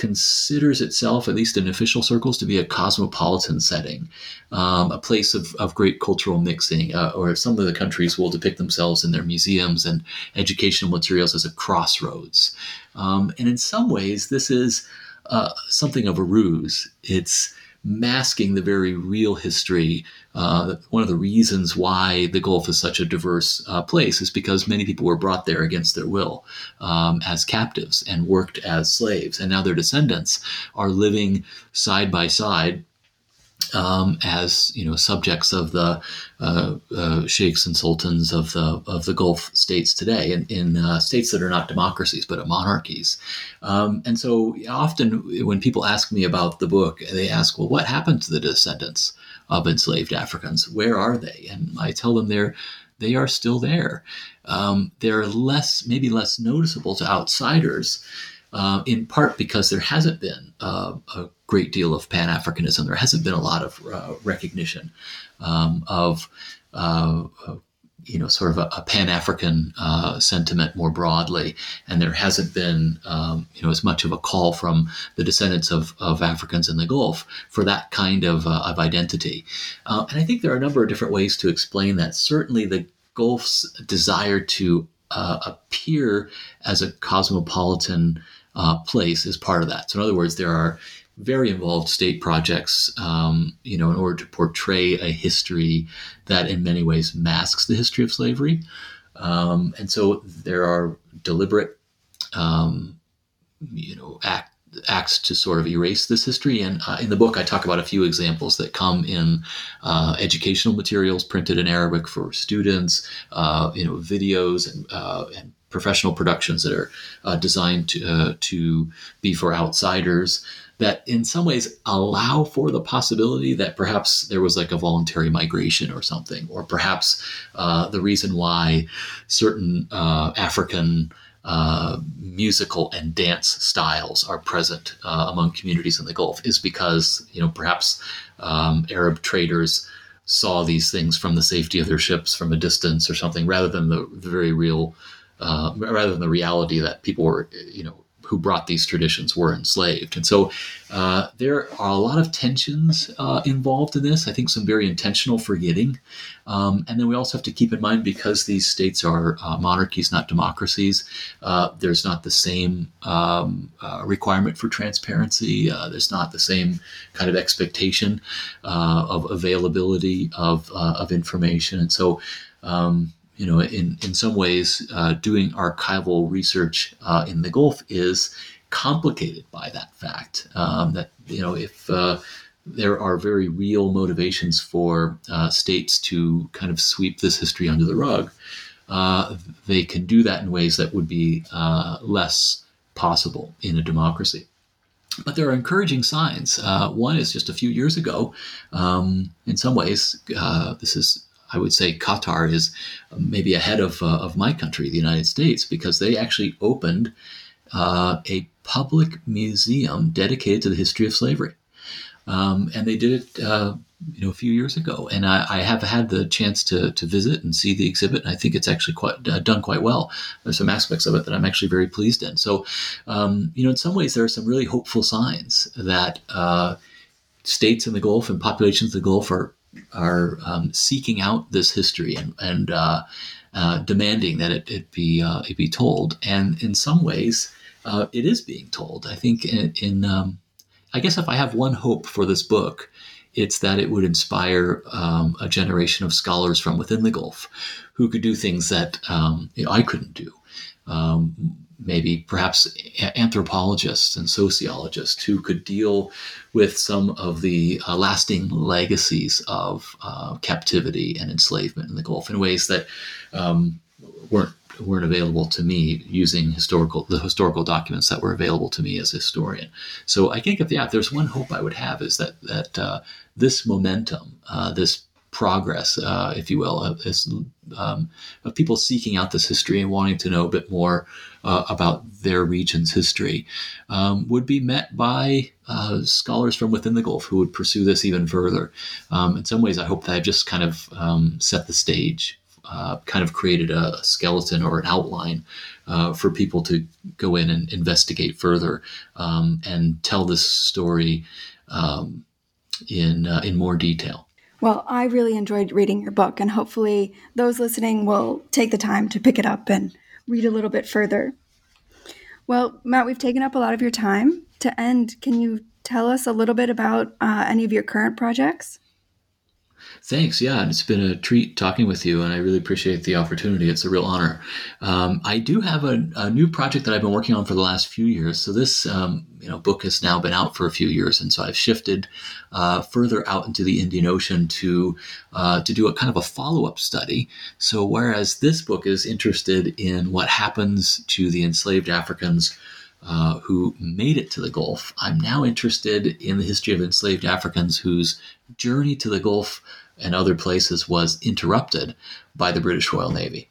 considers itself, at least in official circles, to be a cosmopolitan setting, um, a place of, of great cultural mixing, uh, or some of the countries will depict themselves in their museums and educational materials as a crossroads. Um, and in some ways, this is uh, something of a ruse. It's masking the very real history. Uh, one of the reasons why the Gulf is such a diverse uh, place is because many people were brought there against their will um, as captives and worked as slaves. And now their descendants are living side by side um, as you know subjects of the uh, uh, sheikhs and sultans of the of the Gulf states today, in, in uh, states that are not democracies but monarchies. Um, and so often when people ask me about the book, they ask, "Well, what happened to the descendants of enslaved Africans? Where are they?" And I tell them they're they are still there. Um, they're less, maybe less noticeable to outsiders, uh, in part because there hasn't been uh, a great deal of Pan Africanism. There hasn't been a lot of uh, recognition um, of, uh, you know, sort of a, a Pan African uh, sentiment more broadly, and there hasn't been, um, you know, as much of a call from the descendants of, of Africans in the Gulf for that kind of, uh, of identity. and I think there are a number of different ways to explain that. Certainly, the Gulf's desire to appear as a cosmopolitan uh, place is part of that. So, in other words, there are very involved state projects, um, you know, in order to portray a history that, in many ways, masks the history of slavery. Um, and so, there are deliberate, um, you know, act, acts to sort of erase this history. And uh, in the book, I talk about a few examples that come in uh, educational materials printed in Arabic for students, uh, you know, videos and, uh, and professional productions that are uh, designed to, uh, to be for outsiders that in some ways allow for the possibility that perhaps there was like a voluntary migration or something, or perhaps uh, the reason why certain uh, African uh, musical and dance styles are present uh, among communities in the Gulf is because, you know, perhaps um, Arab traders saw these things from the safety of their ships from a distance or something rather than the, the very real uh, rather than the reality that people were, you know, who brought these traditions were enslaved. And so uh, there are a lot of tensions uh, involved in this. I think some very intentional forgetting. Um, and then we also have to keep in mind because these states are uh, monarchies, not democracies, uh, there's not the same um, uh, requirement for transparency. Uh, there's not the same kind of expectation of availability of, of information. And so um, you know, in, in some ways, uh, doing archival research uh, in the Gulf is complicated by that fact. Um, that, you know, if uh, there are very real motivations for uh, states to kind of sweep this history under the rug, uh, they can do that in ways that would be uh, less possible in a democracy. But there are encouraging signs. one is just a few years ago, um, in some ways, this is I would say Qatar is maybe ahead of, uh, of my country, the United States, because they actually opened uh, a public museum dedicated to the history of slavery. Um, and they did it, uh, you know, a few years ago. And I, I, have had the chance to, to visit and see the exhibit. And I think it's actually quite uh, done quite well. There's some aspects of it that I'm actually very pleased in. So, um, you know, in some ways, there are some really hopeful signs that uh, states in the Gulf and populations of the Gulf are are um, seeking out this history and, and uh, uh, demanding that it, it be uh, it be told. And in some ways, uh, it is being told. I think in, in um, I guess if I have one hope for this book, it's that it would inspire um, a generation of scholars from within the Gulf who could do things that um, you know, I couldn't do. Um, maybe perhaps anthropologists and sociologists who could deal with some of the uh, lasting legacies of uh, captivity and enslavement in the Gulf in ways that um, weren't weren't available to me using historical the historical documents that were available to me as a historian. So I think if yeah, if there's one hope I would have is that that uh, this momentum, uh, this progress, uh, if you will, of, um, of people seeking out this history and wanting to know a bit more uh, about their region's history, um, would be met by uh, scholars from within the Gulf who would pursue this even further. Um, in some ways, I hope that I've just kind of um, set the stage. Uh, kind of created a skeleton or an outline uh, for people to go in and investigate further um, and tell this story um, in uh, in more detail. Well, I really enjoyed reading your book, and hopefully, those listening will take the time to pick it up and read a little bit further. Well, Matt, we've taken up a lot of your time. To end, can you tell us a little bit about uh, any of your current projects? Thanks. Yeah, it's been a treat talking with you, and I really appreciate the opportunity. It's a real honor. Um, I do have a, a, new project that I've been working on for the last few years. So this, um, you know, book has now been out for a few years, and so I've shifted uh, further out into the Indian Ocean to uh, to do a kind of a follow up study. So whereas this book is interested in what happens to the enslaved Africans. Uh, who made it to the Gulf. I'm now interested in the history of enslaved Africans whose journey to the Gulf and other places was interrupted by the British Royal Navy.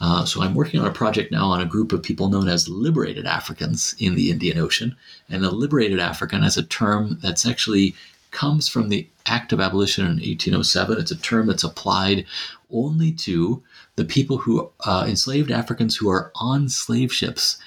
Uh, so I'm working on a project now on a group of people known as liberated Africans in the Indian Ocean. And a liberated African is a term that's actually comes from the Act of Abolition in 1807. It's a term that's applied only to the people who uh, enslaved Africans who are on slave ships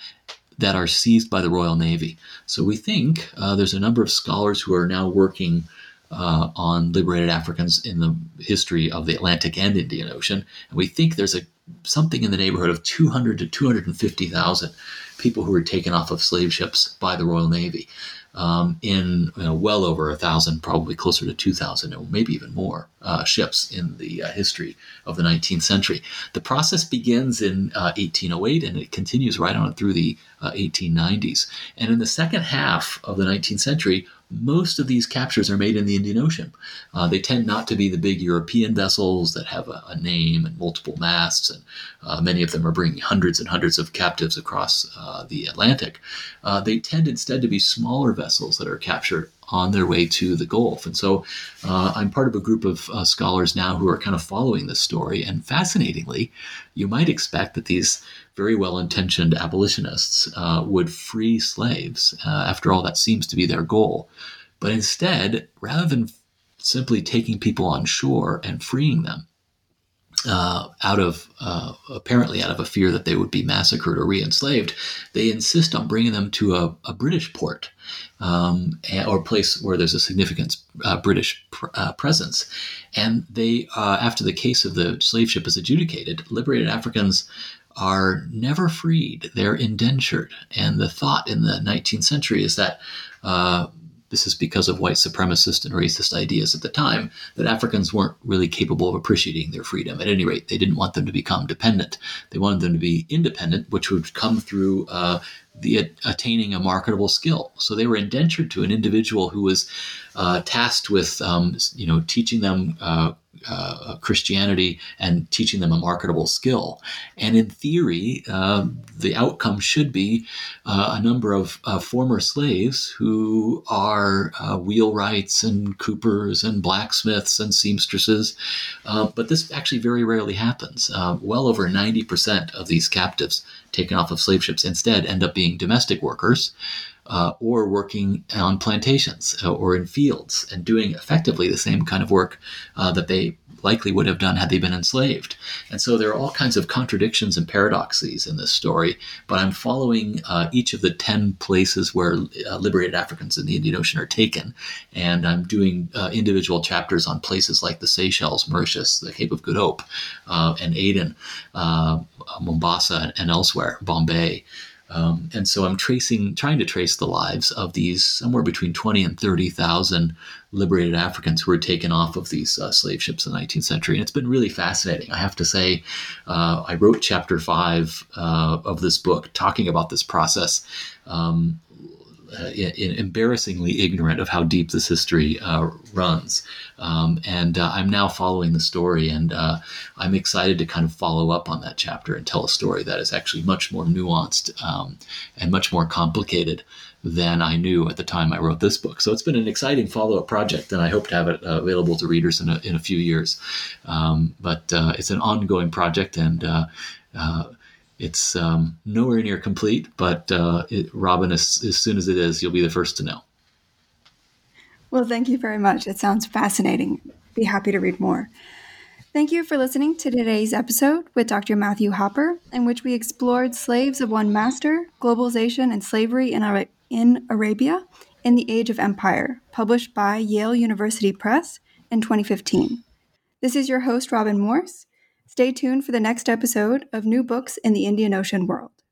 that are seized by the Royal Navy. So we think uh, there's a number of scholars who are now working uh, on liberated Africans in the history of the Atlantic and Indian Ocean. And we think there's a something in the neighborhood of 200 to 250,000 people who were taken off of slave ships by the Royal Navy. Um, in you know, well over a thousand, probably closer to 2,000, or maybe even more uh, ships in the uh, history of the 19th century. The process begins in 1808 uh, and it continues right on through the 1890s. Uh, and in the second half of the 19th century, most of these captures are made in the Indian Ocean. Uh, they tend not to be the big European vessels that have a, a name and multiple masts, and uh, many of them are bringing hundreds and hundreds of captives across uh, the Atlantic. Uh, they tend instead to be smaller vessels that are captured on their way to the Gulf. And so uh, I'm part of a group of uh, scholars now who are kind of following this story. And fascinatingly, you might expect that these very well intentioned abolitionists uh, would free slaves. After all, that seems to be their goal. But instead, rather than simply taking people on shore and freeing them, uh, out of uh, apparently out of a fear that they would be massacred or re-enslaved, they insist on bringing them to a, a British port um, or place where there's a significant uh, British pr- uh, presence. And they, uh, after the case of the slave ship is adjudicated, liberated Africans are never freed. They're indentured. And the thought in the 19th century is that uh, this is because of white supremacist and racist ideas at the time that Africans weren't really capable of appreciating their freedom. At any rate, they didn't want them to become dependent. They wanted them to be independent, which would come through uh, the attaining a marketable skill. So they were indentured to an individual who was uh, tasked with, um, you know, teaching them uh, uh, Christianity and teaching them a marketable skill. And in theory, uh, the outcome should be uh, a number of uh, former slaves who are uh, wheelwrights and coopers and blacksmiths and seamstresses. Uh, but this actually very rarely happens. well over 90% of these captives taken off of slave ships instead end up being domestic workers. Uh, or working on plantations uh, or in fields and doing effectively the same kind of work uh, that they likely would have done had they been enslaved. And so there are all kinds of contradictions and paradoxes in this story, but I'm following uh, each of the 10 places where uh, liberated Africans in the Indian Ocean are taken. And I'm doing uh, individual chapters on places like the Seychelles, Mauritius, the Cape of Good Hope, and Aden, Mombasa, and elsewhere, Bombay. Um, and so I'm tracing, trying to trace the lives of these somewhere between 20 and 30,000 liberated Africans who were taken off of these uh, slave ships in the 19th century. And it's been really fascinating. I have to say, uh, I wrote chapter five uh, of this book talking about this process. Um, uh, embarrassingly ignorant of how deep this history uh, runs. Um, and uh, I'm now following the story, and uh, I'm excited to kind of follow up on that chapter and tell a story that is actually much more nuanced um, and much more complicated than I knew at the time I wrote this book. So it's been an exciting follow up project, and I hope to have it uh, available to readers in a, in a few years. Um, but uh, it's an ongoing project, and it's um, nowhere near complete. But uh, it, Robin, as, as soon as it is, you'll be the first to know. Well, thank you very much. It sounds fascinating. Be happy to read more. Thank you for listening to today's episode with Dr. Matthew Hopper, in which we explored slaves of one master, globalization, and slavery in in Arabia in the Age of Empire, published by Yale University Press in 2015. This is your host, Robin Morse. Stay tuned for the next episode of New Books in the Indian Ocean World.